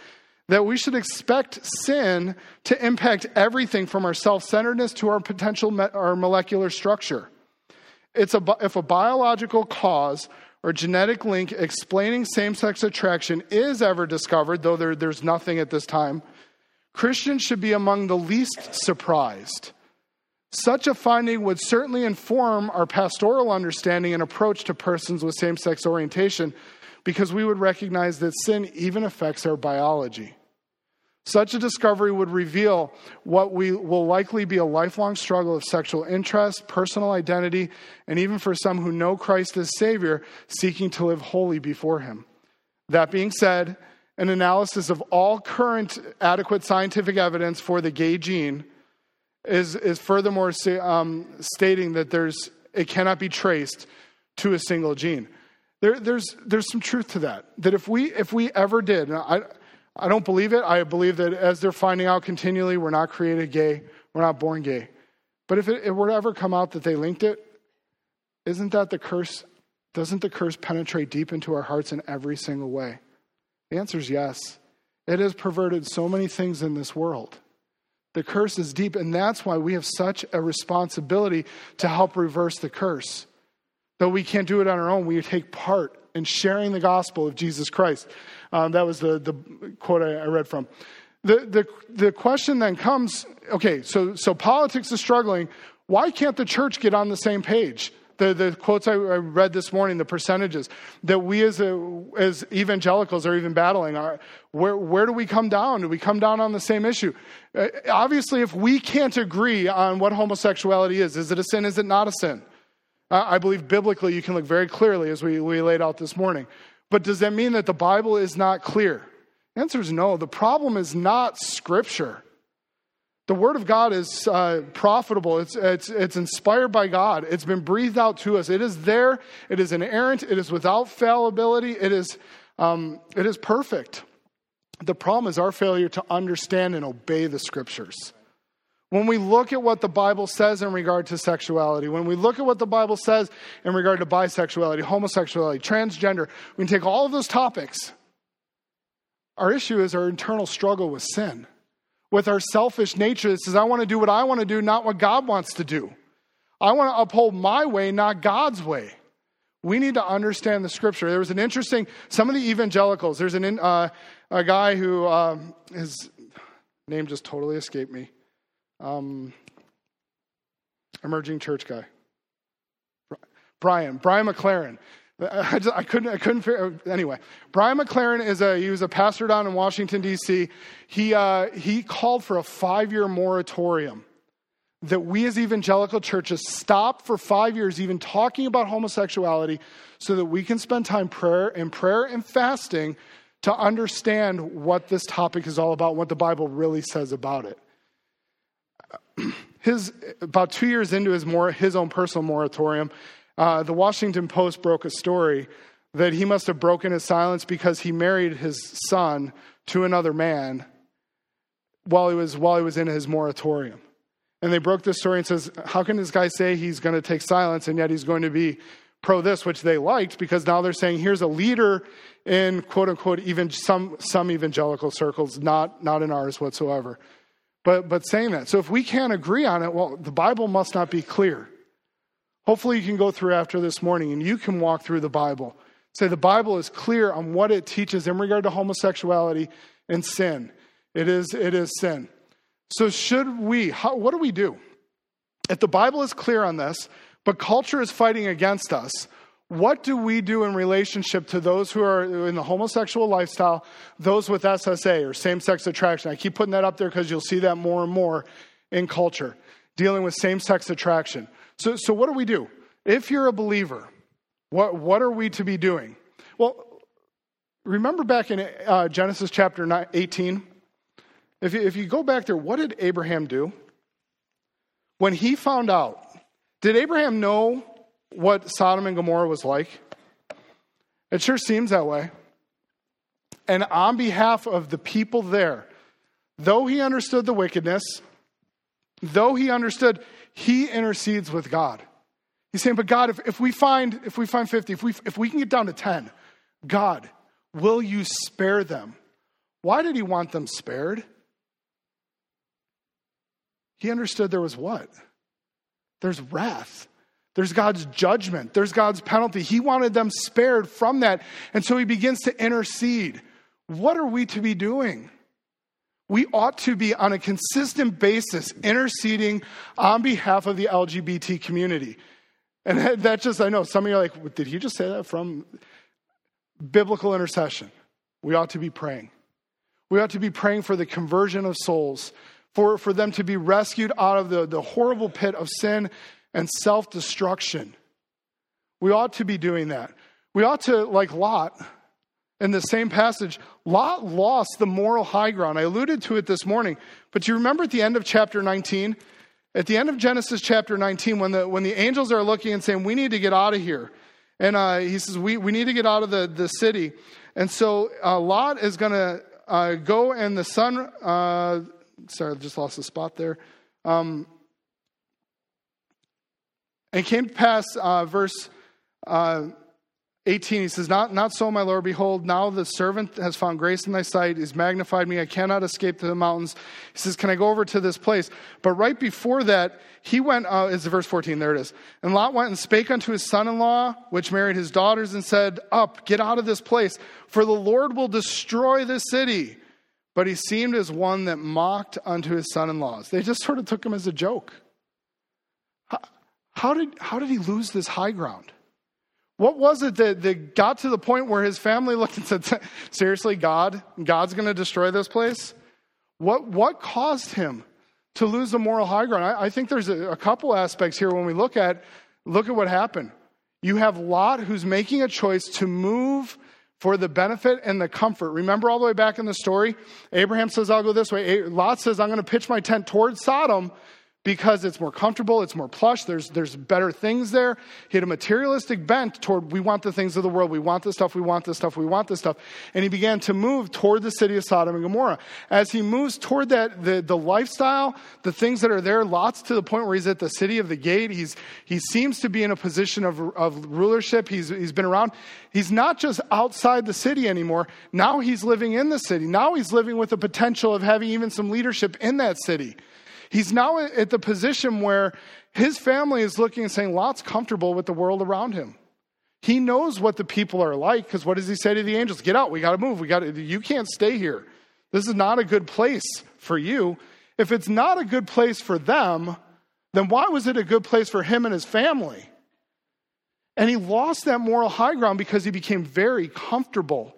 that we should expect sin to impact everything from our self centeredness to our potential me- our molecular structure. It's a, if a biological cause or genetic link explaining same sex attraction is ever discovered, though there, there's nothing at this time, Christians should be among the least surprised such a finding would certainly inform our pastoral understanding and approach to persons with same sex orientation because we would recognize that sin even affects our biology. Such a discovery would reveal what we will likely be a lifelong struggle of sexual interest, personal identity, and even for some who know Christ as Savior, seeking to live holy before Him. That being said, an analysis of all current adequate scientific evidence for the gay gene is, is furthermore um, stating that there's, it cannot be traced to a single gene. There, there's, there's some truth to that. That if we, if we ever did, I, I don't believe it. I believe that as they're finding out continually, we're not created gay, we're not born gay. But if it, it were to ever come out that they linked it, isn't that the curse? Doesn't the curse penetrate deep into our hearts in every single way? The answer is yes. It has perverted so many things in this world. The curse is deep, and that's why we have such a responsibility to help reverse the curse. Though we can't do it on our own, we take part in sharing the gospel of Jesus Christ. Um, that was the, the quote I, I read from. The, the, the question then comes okay, so, so politics is struggling. Why can't the church get on the same page? The, the quotes I read this morning, the percentages that we as, a, as evangelicals are even battling are where, where do we come down? Do we come down on the same issue? Uh, obviously, if we can't agree on what homosexuality is, is it a sin? Is it not a sin? Uh, I believe biblically you can look very clearly as we, we laid out this morning. But does that mean that the Bible is not clear? The answer is no. The problem is not Scripture. The Word of God is uh, profitable. It's, it's, it's inspired by God. It's been breathed out to us. It is there. It is inerrant. It is without fallibility. It is, um, it is perfect. The problem is our failure to understand and obey the Scriptures. When we look at what the Bible says in regard to sexuality, when we look at what the Bible says in regard to bisexuality, homosexuality, transgender, we can take all of those topics. Our issue is our internal struggle with sin, with our selfish nature that says, I want to do what I want to do, not what God wants to do. I want to uphold my way, not God's way. We need to understand the scripture. There was an interesting, some of the evangelicals, there's an, uh, a guy who, uh, his name just totally escaped me um, emerging church guy. Brian, Brian McLaren. I, just, I couldn't, I couldn't figure, anyway. Brian McLaren is a, he was a pastor down in Washington, D.C. He, uh, he called for a five year moratorium that we as evangelical churches stop for five years even talking about homosexuality so that we can spend time prayer and prayer and fasting to understand what this topic is all about, what the Bible really says about it his about two years into his more his own personal moratorium, uh, the Washington Post broke a story that he must have broken his silence because he married his son to another man while he was while he was in his moratorium. And they broke this story and says, how can this guy say he's going to take silence and yet he's going to be pro this, which they liked because now they're saying here's a leader in quote unquote even some some evangelical circles, not not in ours whatsoever. But, but saying that. So if we can't agree on it, well, the Bible must not be clear. Hopefully, you can go through after this morning and you can walk through the Bible. Say the Bible is clear on what it teaches in regard to homosexuality and sin. It is, it is sin. So, should we, how, what do we do? If the Bible is clear on this, but culture is fighting against us, what do we do in relationship to those who are in the homosexual lifestyle, those with SSA or same sex attraction? I keep putting that up there because you'll see that more and more in culture, dealing with same sex attraction. So, so, what do we do? If you're a believer, what, what are we to be doing? Well, remember back in uh, Genesis chapter 18? If you, if you go back there, what did Abraham do? When he found out, did Abraham know what Sodom and Gomorrah was like? It sure seems that way. And on behalf of the people there, though he understood the wickedness, though he understood, he intercedes with God. He's saying, but God, if, if we find if we find 50, if we if we can get down to 10, God, will you spare them? Why did he want them spared? He understood there was what? There's wrath. There's God's judgment. There's God's penalty. He wanted them spared from that. And so he begins to intercede. What are we to be doing? We ought to be on a consistent basis interceding on behalf of the LGBT community. And that just, I know some of you are like, did he just say that from biblical intercession? We ought to be praying. We ought to be praying for the conversion of souls, for, for them to be rescued out of the, the horrible pit of sin and self destruction. We ought to be doing that. We ought to, like Lot, in the same passage, Lot lost the moral high ground. I alluded to it this morning, but you remember at the end of chapter 19, At the end of Genesis chapter 19, when the, when the angels are looking and saying, We need to get out of here, and uh, he says, we, we need to get out of the, the city. And so uh, Lot is going to uh, go, and the sun, uh, sorry, I just lost the spot there. Um, and came to pass, uh, verse uh, 18, he says, not, not so, my Lord. Behold, now the servant has found grace in thy sight. He's magnified me. I cannot escape to the mountains. He says, Can I go over to this place? But right before that, he went, uh, is verse 14, there it is. And Lot went and spake unto his son in law, which married his daughters, and said, Up, get out of this place, for the Lord will destroy this city. But he seemed as one that mocked unto his son in laws. They just sort of took him as a joke. How, did, how did he lose this high ground? What was it that, that got to the point where his family <laughs> looked and said, Seriously, God? God's going to destroy this place? What, what caused him to lose the moral high ground? I, I think there's a, a couple aspects here when we look at look at what happened. You have Lot who's making a choice to move for the benefit and the comfort. Remember all the way back in the story? Abraham says, I'll go this way. Lot says, I'm going to pitch my tent towards Sodom because it's more comfortable, it's more plush, there's, there's better things there. He had a materialistic bent toward we want the things of the world, we want this stuff, we want this stuff, we want this stuff. And he began to move toward the city of Sodom and Gomorrah. As he moves toward that, the, the lifestyle, the things that are there, Lot's to the point where he's at the city of the gate. He's, he seems to be in a position of, of rulership. He's, he's been around. He's not just outside the city anymore. Now he's living in the city. Now he's living with the potential of having even some leadership in that city. He's now at the position where his family is looking and saying, Lot's comfortable with the world around him. He knows what the people are like because what does he say to the angels? Get out, we got to move. We got you can't stay here. This is not a good place for you. If it's not a good place for them, then why was it a good place for him and his family? And he lost that moral high ground because he became very comfortable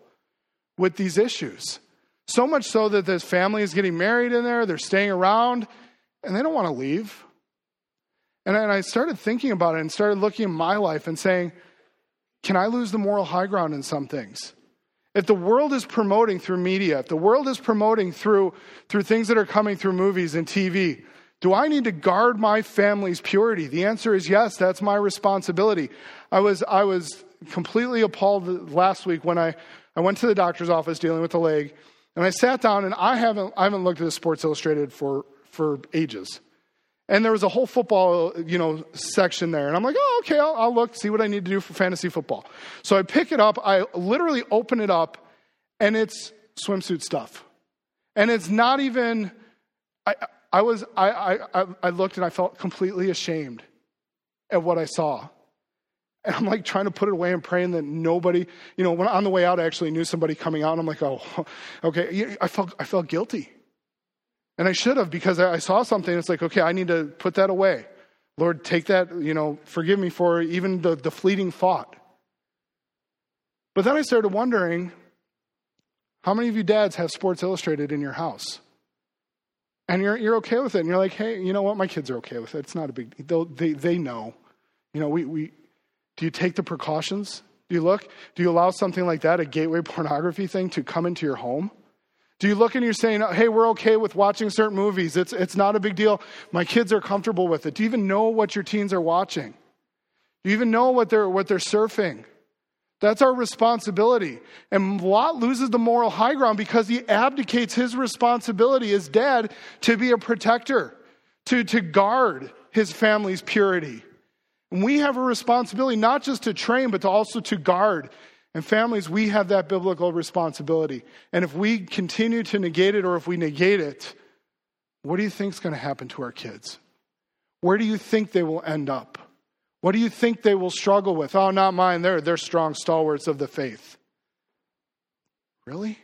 with these issues. So much so that his family is getting married in there, they're staying around, and they don't want to leave. And I started thinking about it and started looking at my life and saying, can I lose the moral high ground in some things? If the world is promoting through media, if the world is promoting through, through things that are coming through movies and TV, do I need to guard my family's purity? The answer is yes, that's my responsibility. I was, I was completely appalled last week when I, I went to the doctor's office dealing with the leg, and I sat down and I haven't, I haven't looked at the Sports Illustrated for for ages. And there was a whole football, you know, section there. And I'm like, oh, okay, I'll, I'll, look, see what I need to do for fantasy football. So I pick it up, I literally open it up, and it's swimsuit stuff. And it's not even, I, I was, I, I, I looked and I felt completely ashamed at what I saw. And I'm like trying to put it away and praying that nobody, you know, when on the way out, I actually knew somebody coming out. And I'm like, oh, <laughs> okay. I felt, I felt guilty. And I should have because I saw something. It's like, okay, I need to put that away. Lord, take that, you know, forgive me for even the, the fleeting thought. But then I started wondering how many of you dads have Sports Illustrated in your house? And you're, you're okay with it. And you're like, hey, you know what? My kids are okay with it. It's not a big deal. They, they know. You know, we, we, do you take the precautions? Do you look? Do you allow something like that, a gateway pornography thing, to come into your home? Do you look and you're saying, hey, we're okay with watching certain movies? It's, it's not a big deal. My kids are comfortable with it. Do you even know what your teens are watching? Do you even know what they're, what they're surfing? That's our responsibility. And Lot loses the moral high ground because he abdicates his responsibility as dad to be a protector, to, to guard his family's purity. And we have a responsibility not just to train, but to also to guard and families, we have that biblical responsibility. And if we continue to negate it or if we negate it, what do you think is going to happen to our kids? Where do you think they will end up? What do you think they will struggle with? Oh, not mine. They're, they're strong stalwarts of the faith. Really?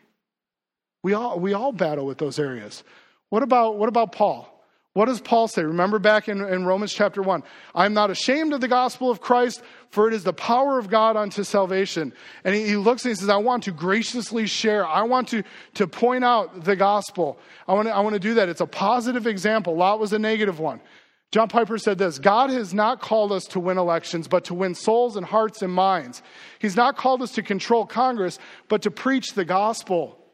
We all, we all battle with those areas. What about, what about Paul? What does Paul say? Remember back in, in Romans chapter 1 I'm not ashamed of the gospel of Christ, for it is the power of God unto salvation. And he, he looks and he says, I want to graciously share. I want to, to point out the gospel. I want, to, I want to do that. It's a positive example. Lot was a negative one. John Piper said this God has not called us to win elections, but to win souls and hearts and minds. He's not called us to control Congress, but to preach the gospel.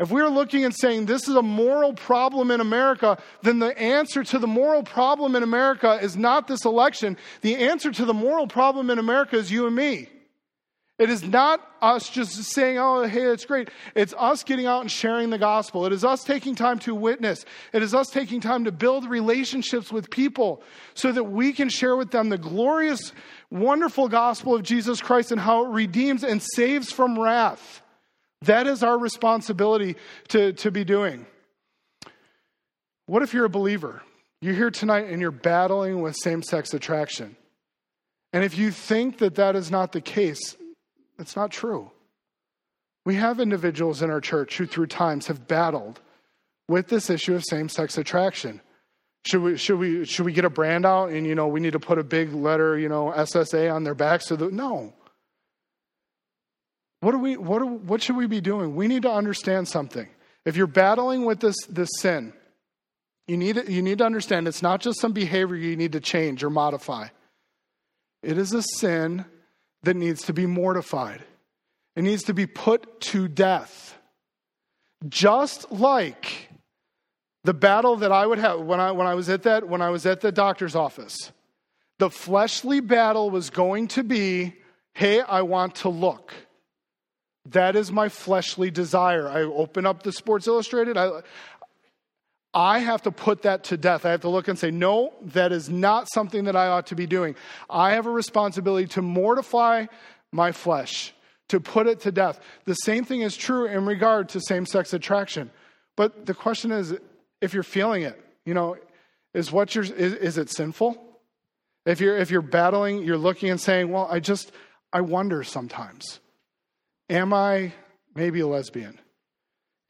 If we're looking and saying this is a moral problem in America, then the answer to the moral problem in America is not this election. The answer to the moral problem in America is you and me. It is not us just saying, oh, hey, it's great. It's us getting out and sharing the gospel. It is us taking time to witness. It is us taking time to build relationships with people so that we can share with them the glorious, wonderful gospel of Jesus Christ and how it redeems and saves from wrath. That is our responsibility to, to be doing. What if you're a believer? You're here tonight and you're battling with same sex attraction. And if you think that that is not the case, it's not true. We have individuals in our church who, through times, have battled with this issue of same sex attraction. Should we, should, we, should we get a brand out and, you know, we need to put a big letter, you know, SSA on their back so that, no. What, are we, what, are, what should we be doing? We need to understand something. If you're battling with this, this sin, you need, you need to understand it's not just some behavior you need to change or modify. It is a sin that needs to be mortified. It needs to be put to death. Just like the battle that I would have when I, when I was at that when I was at the doctor's office. The fleshly battle was going to be, hey, I want to look. That is my fleshly desire. I open up the Sports Illustrated. I, I have to put that to death. I have to look and say, no, that is not something that I ought to be doing. I have a responsibility to mortify my flesh, to put it to death. The same thing is true in regard to same sex attraction. But the question is if you're feeling it, you know, is what you're, is, is it sinful? If you're, if you're battling, you're looking and saying, well, I just, I wonder sometimes, am I maybe a lesbian?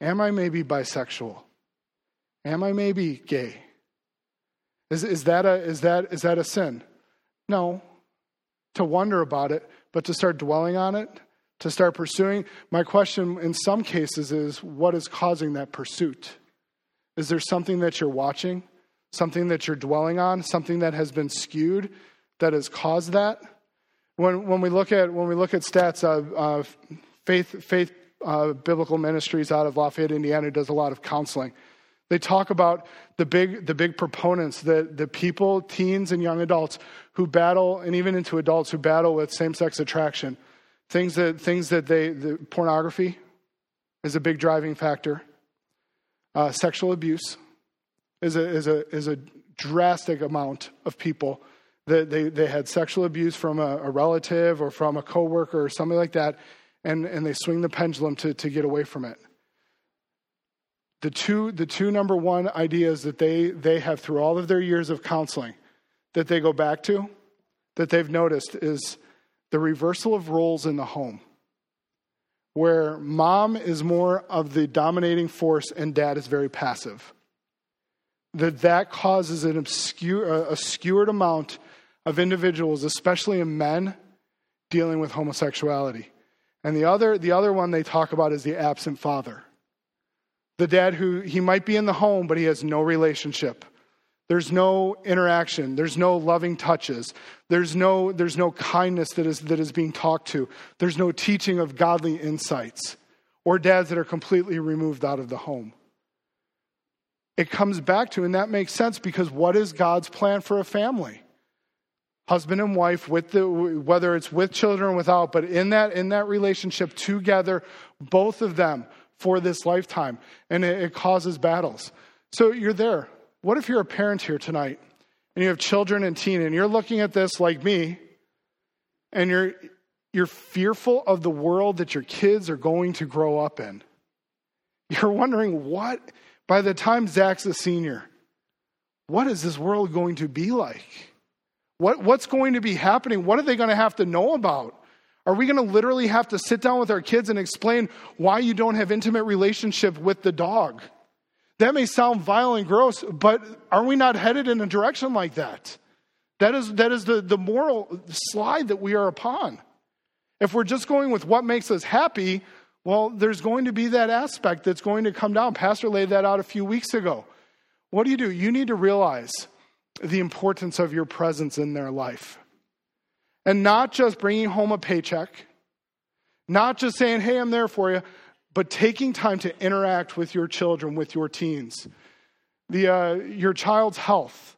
Am I maybe bisexual? Am I maybe gay? Is, is, that a, is, that, is that a sin? No. To wonder about it, but to start dwelling on it, to start pursuing. My question in some cases is what is causing that pursuit? Is there something that you're watching, something that you're dwelling on, something that has been skewed that has caused that? When, when, we, look at, when we look at stats, uh, uh, Faith, Faith uh, Biblical Ministries out of Lafayette, Indiana, does a lot of counseling. They talk about the big, the big proponents, the, the people, teens and young adults who battle, and even into adults who battle with same sex attraction. Things that, things that they, the pornography is a big driving factor. Uh, sexual abuse is a, is, a, is a drastic amount of people that they, they had sexual abuse from a, a relative or from a coworker or something like that, and, and they swing the pendulum to, to get away from it the two, the two number one ideas that they, they have through all of their years of counseling that they go back to, that they've noticed, is the reversal of roles in the home, where mom is more of the dominating force and dad is very passive. That that causes an obscure, a skewed amount of individuals, especially in men, dealing with homosexuality. And the other, the other one they talk about is the absent father the dad who he might be in the home, but he has no relationship. There's no interaction. There's no loving touches. There's no, there's no kindness that is, that is being talked to. There's no teaching of godly insights or dads that are completely removed out of the home. It comes back to, and that makes sense because what is God's plan for a family? Husband and wife, with the, whether it's with children or without, but in that, in that relationship together, both of them for this lifetime, and it, it causes battles. So you're there. What if you're a parent here tonight and you have children and teen, and you're looking at this like me, and you're you're fearful of the world that your kids are going to grow up in. You're wondering what, by the time Zach's a senior, what is this world going to be like? What, what's going to be happening? What are they going to have to know about? Are we going to literally have to sit down with our kids and explain why you don't have intimate relationship with the dog? That may sound vile and gross, but are we not headed in a direction like that? That is, that is the, the moral slide that we are upon. If we're just going with what makes us happy, well, there's going to be that aspect that's going to come down. Pastor laid that out a few weeks ago. What do you do? You need to realize the importance of your presence in their life. And not just bringing home a paycheck, not just saying, hey, I'm there for you, but taking time to interact with your children, with your teens. The, uh, your child's health,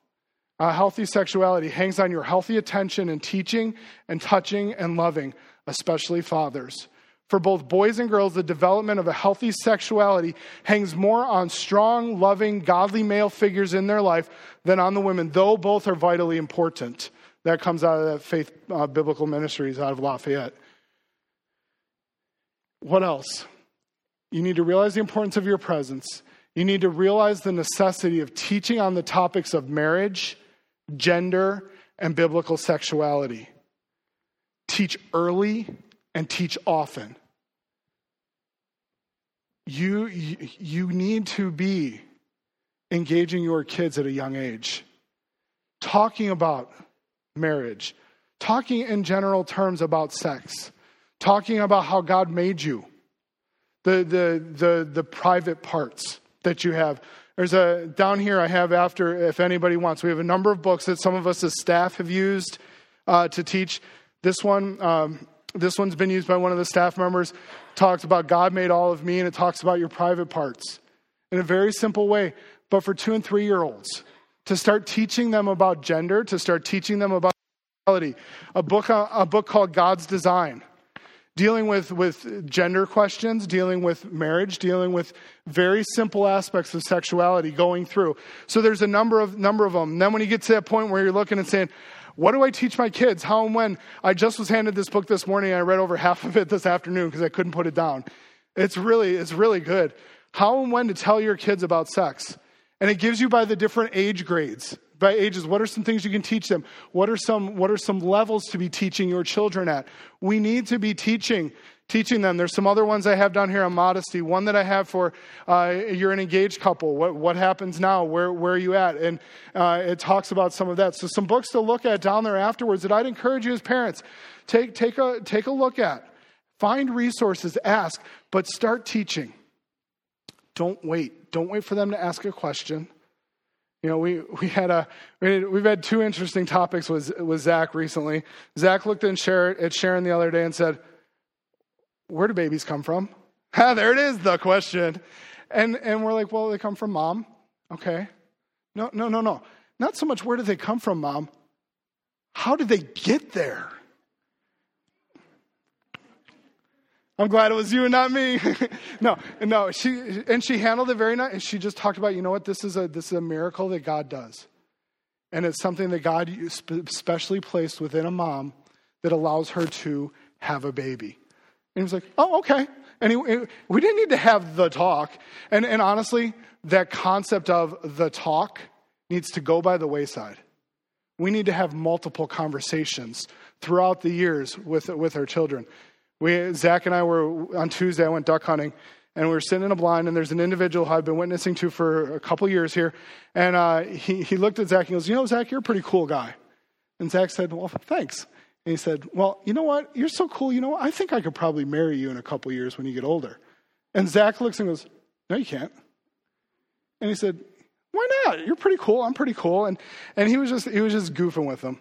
uh, healthy sexuality hangs on your healthy attention and teaching and touching and loving, especially fathers. For both boys and girls, the development of a healthy sexuality hangs more on strong, loving, godly male figures in their life than on the women, though both are vitally important. That comes out of that Faith uh, Biblical Ministries out of Lafayette. What else? You need to realize the importance of your presence. You need to realize the necessity of teaching on the topics of marriage, gender, and biblical sexuality. Teach early and teach often. You, you, need to be engaging your kids at a young age, talking about marriage, talking in general terms about sex, talking about how God made you, the, the, the, the private parts that you have. There's a, down here I have after, if anybody wants, we have a number of books that some of us as staff have used uh, to teach. This one, um, this one's been used by one of the staff members, talks about God made all of me, and it talks about your private parts in a very simple way. But for two and three year olds, to start teaching them about gender, to start teaching them about sexuality, a book, uh, a book called God's Design, dealing with, with gender questions, dealing with marriage, dealing with very simple aspects of sexuality going through. So there's a number of number of them. And then when you get to that point where you're looking and saying, what do I teach my kids? How and when? I just was handed this book this morning. I read over half of it this afternoon because I couldn't put it down. It's really, it's really good. How and when to tell your kids about sex. And it gives you by the different age grades. By ages, what are some things you can teach them? What are some, what are some levels to be teaching your children at? We need to be teaching teaching them. There's some other ones I have down here on modesty. One that I have for uh, you're an engaged couple. What, what happens now? Where, where are you at? And uh, it talks about some of that. So some books to look at down there afterwards that I'd encourage you as parents take take a take a look at. Find resources, ask, but start teaching. Don't wait. Don't wait for them to ask a question. You know, we, we had a, we've had two interesting topics with, with Zach recently. Zach looked at Sharon, at Sharon the other day and said, where do babies come from? <laughs> Ah, there it is, the question. And, and we're like, well, they come from mom. Okay. No, no, no, no. Not so much where do they come from, mom? How did they get there? I'm glad it was you and not me. <laughs> no, no. She and she handled it very nice. She just talked about, you know what, this is a this is a miracle that God does, and it's something that God specially placed within a mom that allows her to have a baby. And he was like, oh, okay. And he, we didn't need to have the talk. And, and honestly, that concept of the talk needs to go by the wayside. We need to have multiple conversations throughout the years with, with our children. We, Zach and I were on Tuesday, I went duck hunting, and we were sitting in a blind, and there's an individual I've been witnessing to for a couple years here. And uh, he, he looked at Zach and goes, You know, Zach, you're a pretty cool guy. And Zach said, Well, thanks. And he said, Well, you know what? You're so cool. You know what? I think I could probably marry you in a couple years when you get older. And Zach looks and goes, No, you can't. And he said, Why not? You're pretty cool. I'm pretty cool. And, and he was just he was just goofing with him.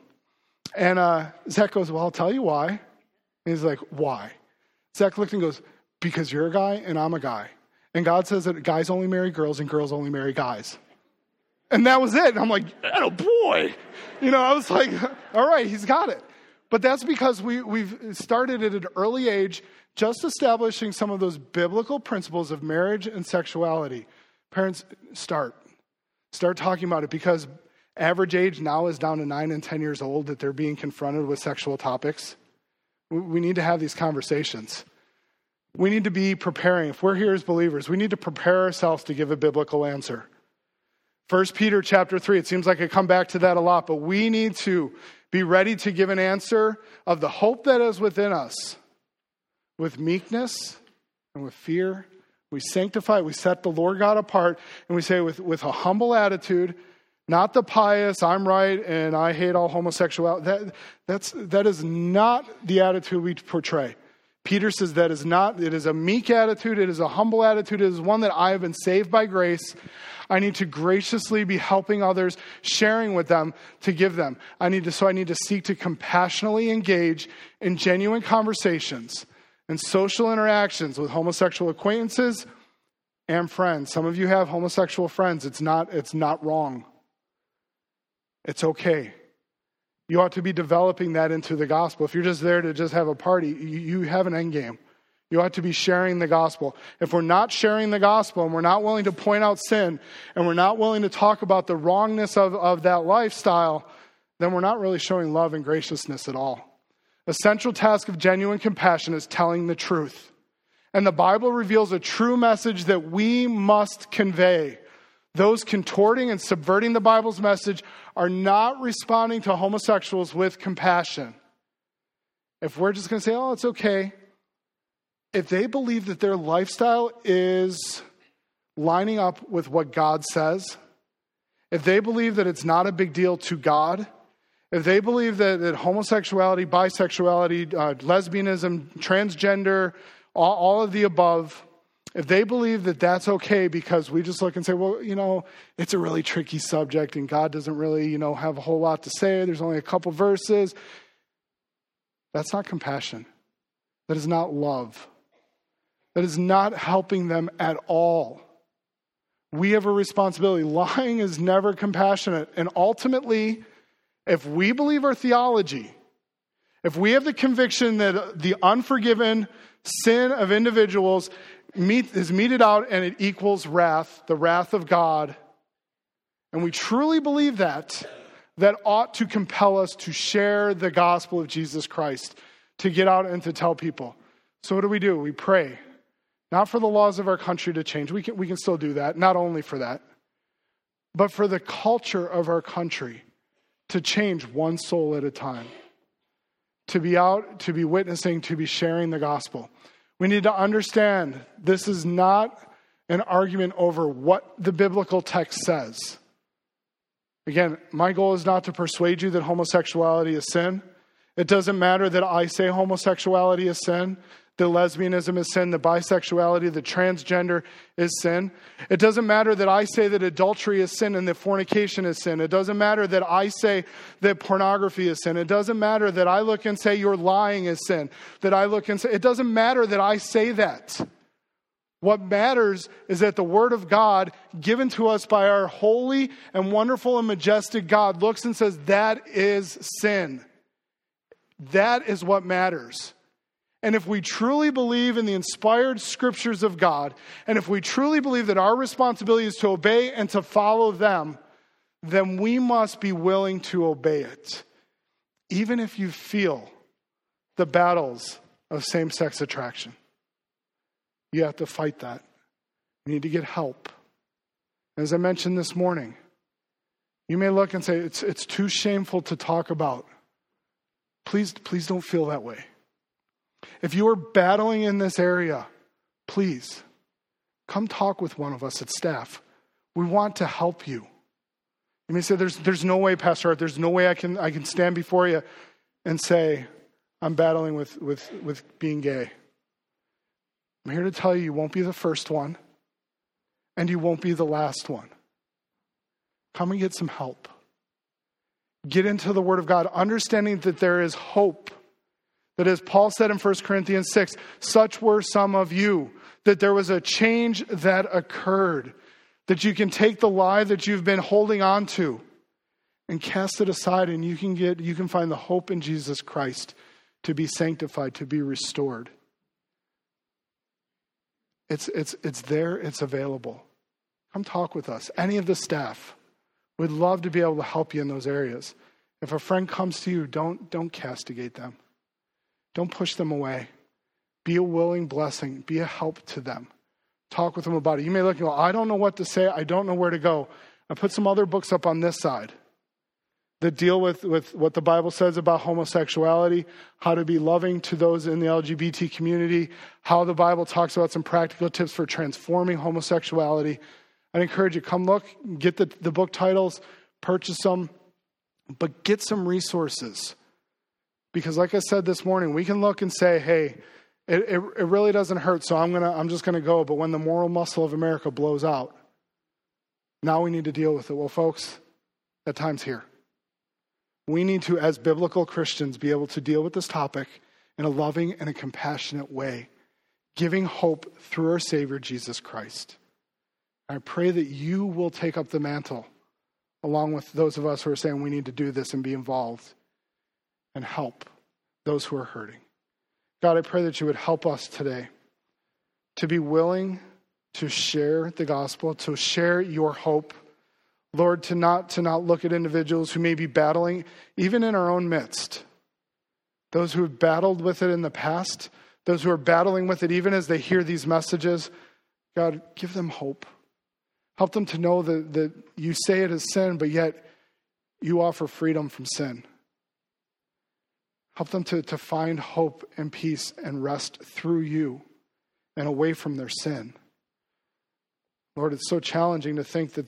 And uh, Zach goes, Well, I'll tell you why. And he's like, Why? Zach looked and goes, Because you're a guy and I'm a guy. And God says that guys only marry girls and girls only marry guys. And that was it. And I'm like, oh boy. You know, I was like, <laughs> all right, he's got it. But that's because we, we've started at an early age just establishing some of those biblical principles of marriage and sexuality. Parents, start. Start talking about it because average age now is down to nine and 10 years old that they're being confronted with sexual topics. We need to have these conversations. We need to be preparing. If we're here as believers, we need to prepare ourselves to give a biblical answer. First Peter chapter 3, it seems like I come back to that a lot, but we need to be ready to give an answer of the hope that is within us with meekness and with fear. We sanctify, we set the Lord God apart, and we say with, with a humble attitude, not the pious, I'm right and I hate all homosexuality. That, that's, that is not the attitude we portray. Peter says that is not, it is a meek attitude, it is a humble attitude, it is one that I have been saved by grace. I need to graciously be helping others, sharing with them to give them. I need to, so I need to seek to compassionately engage in genuine conversations and social interactions with homosexual acquaintances and friends. Some of you have homosexual friends. It's not, it's not wrong. It's okay. You ought to be developing that into the gospel. If you're just there to just have a party, you, have an end game. You ought to be sharing the gospel. If we're not sharing the gospel and we're not willing to point out sin and we're not willing to talk about the wrongness of, of that lifestyle, then we're not really showing love and graciousness at all. The central task of genuine compassion is telling the truth. And the Bible reveals a true message that we must convey. Those contorting and subverting the Bible's message are not responding to homosexuals with compassion. If we're just going to say, oh, it's okay, if they believe that their lifestyle is lining up with what God says, if they believe that it's not a big deal to God, if they believe that, that homosexuality, bisexuality, uh, lesbianism, transgender, all, all of the above, if they believe that that's okay because we just look and say, well, you know, it's a really tricky subject and God doesn't really, you know, have a whole lot to say, there's only a couple verses, that's not compassion. That is not love. That is not helping them at all. We have a responsibility. <laughs> Lying is never compassionate. And ultimately, if we believe our theology, if we have the conviction that the unforgiven sin of individuals meet, is meted out and it equals wrath, the wrath of God, and we truly believe that, that ought to compel us to share the gospel of Jesus Christ, to get out and to tell people. So, what do we do? We pray. Not for the laws of our country to change. We can, we can still do that, not only for that, but for the culture of our country to change one soul at a time. To be out, to be witnessing, to be sharing the gospel. We need to understand this is not an argument over what the biblical text says. Again, my goal is not to persuade you that homosexuality is sin. It doesn't matter that I say homosexuality is sin that lesbianism is sin, the bisexuality, the transgender is sin. It doesn't matter that I say that adultery is sin and that fornication is sin. It doesn't matter that I say that pornography is sin. It doesn't matter that I look and say you're lying is sin. That I look and say, it doesn't matter that I say that. What matters is that the Word of God, given to us by our holy and wonderful and majestic God, looks and says, that is sin. That is what matters. And if we truly believe in the inspired scriptures of God, and if we truly believe that our responsibility is to obey and to follow them, then we must be willing to obey it. Even if you feel the battles of same sex attraction, you have to fight that. You need to get help. As I mentioned this morning, you may look and say, it's, it's too shameful to talk about. Please, please don't feel that way. If you are battling in this area, please come talk with one of us at staff. We want to help you. You may say, There's, there's no way, Pastor Art, there's no way I can, I can stand before you and say, I'm battling with, with, with being gay. I'm here to tell you, you won't be the first one, and you won't be the last one. Come and get some help. Get into the Word of God, understanding that there is hope that as Paul said in 1 Corinthians 6, such were some of you, that there was a change that occurred, that you can take the lie that you've been holding on to and cast it aside and you can get you can find the hope in Jesus Christ to be sanctified, to be restored. It's it's it's there, it's available. Come talk with us. Any of the staff. We'd love to be able to help you in those areas. If a friend comes to you, don't don't castigate them. Don't push them away. Be a willing blessing. Be a help to them. Talk with them about it. You may look and go, I don't know what to say. I don't know where to go. I put some other books up on this side that deal with, with what the Bible says about homosexuality, how to be loving to those in the LGBT community, how the Bible talks about some practical tips for transforming homosexuality. I'd encourage you, come look, get the, the book titles, purchase them, but get some resources. Because, like I said this morning, we can look and say, hey, it, it, it really doesn't hurt, so I'm, gonna, I'm just going to go. But when the moral muscle of America blows out, now we need to deal with it. Well, folks, that time's here. We need to, as biblical Christians, be able to deal with this topic in a loving and a compassionate way, giving hope through our Savior, Jesus Christ. I pray that you will take up the mantle along with those of us who are saying we need to do this and be involved and help those who are hurting. God, I pray that you would help us today to be willing to share the gospel, to share your hope. Lord, to not, to not look at individuals who may be battling, even in our own midst. Those who have battled with it in the past, those who are battling with it even as they hear these messages, God, give them hope. Help them to know that, that you say it is sin, but yet you offer freedom from sin. Help them to, to find hope and peace and rest through you and away from their sin. Lord, it's so challenging to think that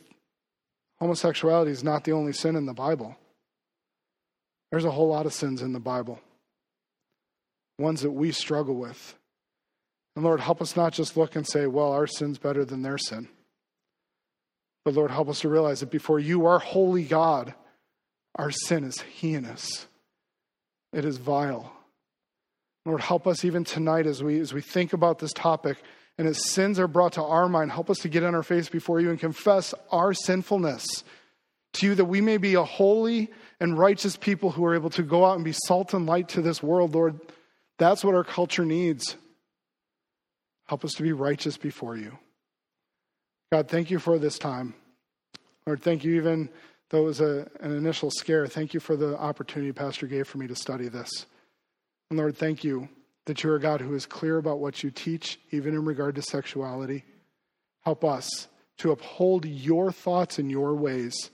homosexuality is not the only sin in the Bible. There's a whole lot of sins in the Bible, ones that we struggle with. And Lord, help us not just look and say, well, our sin's better than their sin. But Lord, help us to realize that before you, our holy God, our sin is heinous. It is vile. Lord, help us even tonight as we, as we think about this topic and as sins are brought to our mind, help us to get on our face before you and confess our sinfulness to you that we may be a holy and righteous people who are able to go out and be salt and light to this world, Lord. That's what our culture needs. Help us to be righteous before you. God, thank you for this time. Lord, thank you, even though it was a, an initial scare, thank you for the opportunity Pastor gave for me to study this. And Lord, thank you that you're a God who is clear about what you teach, even in regard to sexuality. Help us to uphold your thoughts and your ways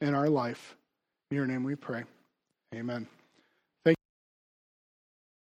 in our life. In your name we pray. Amen.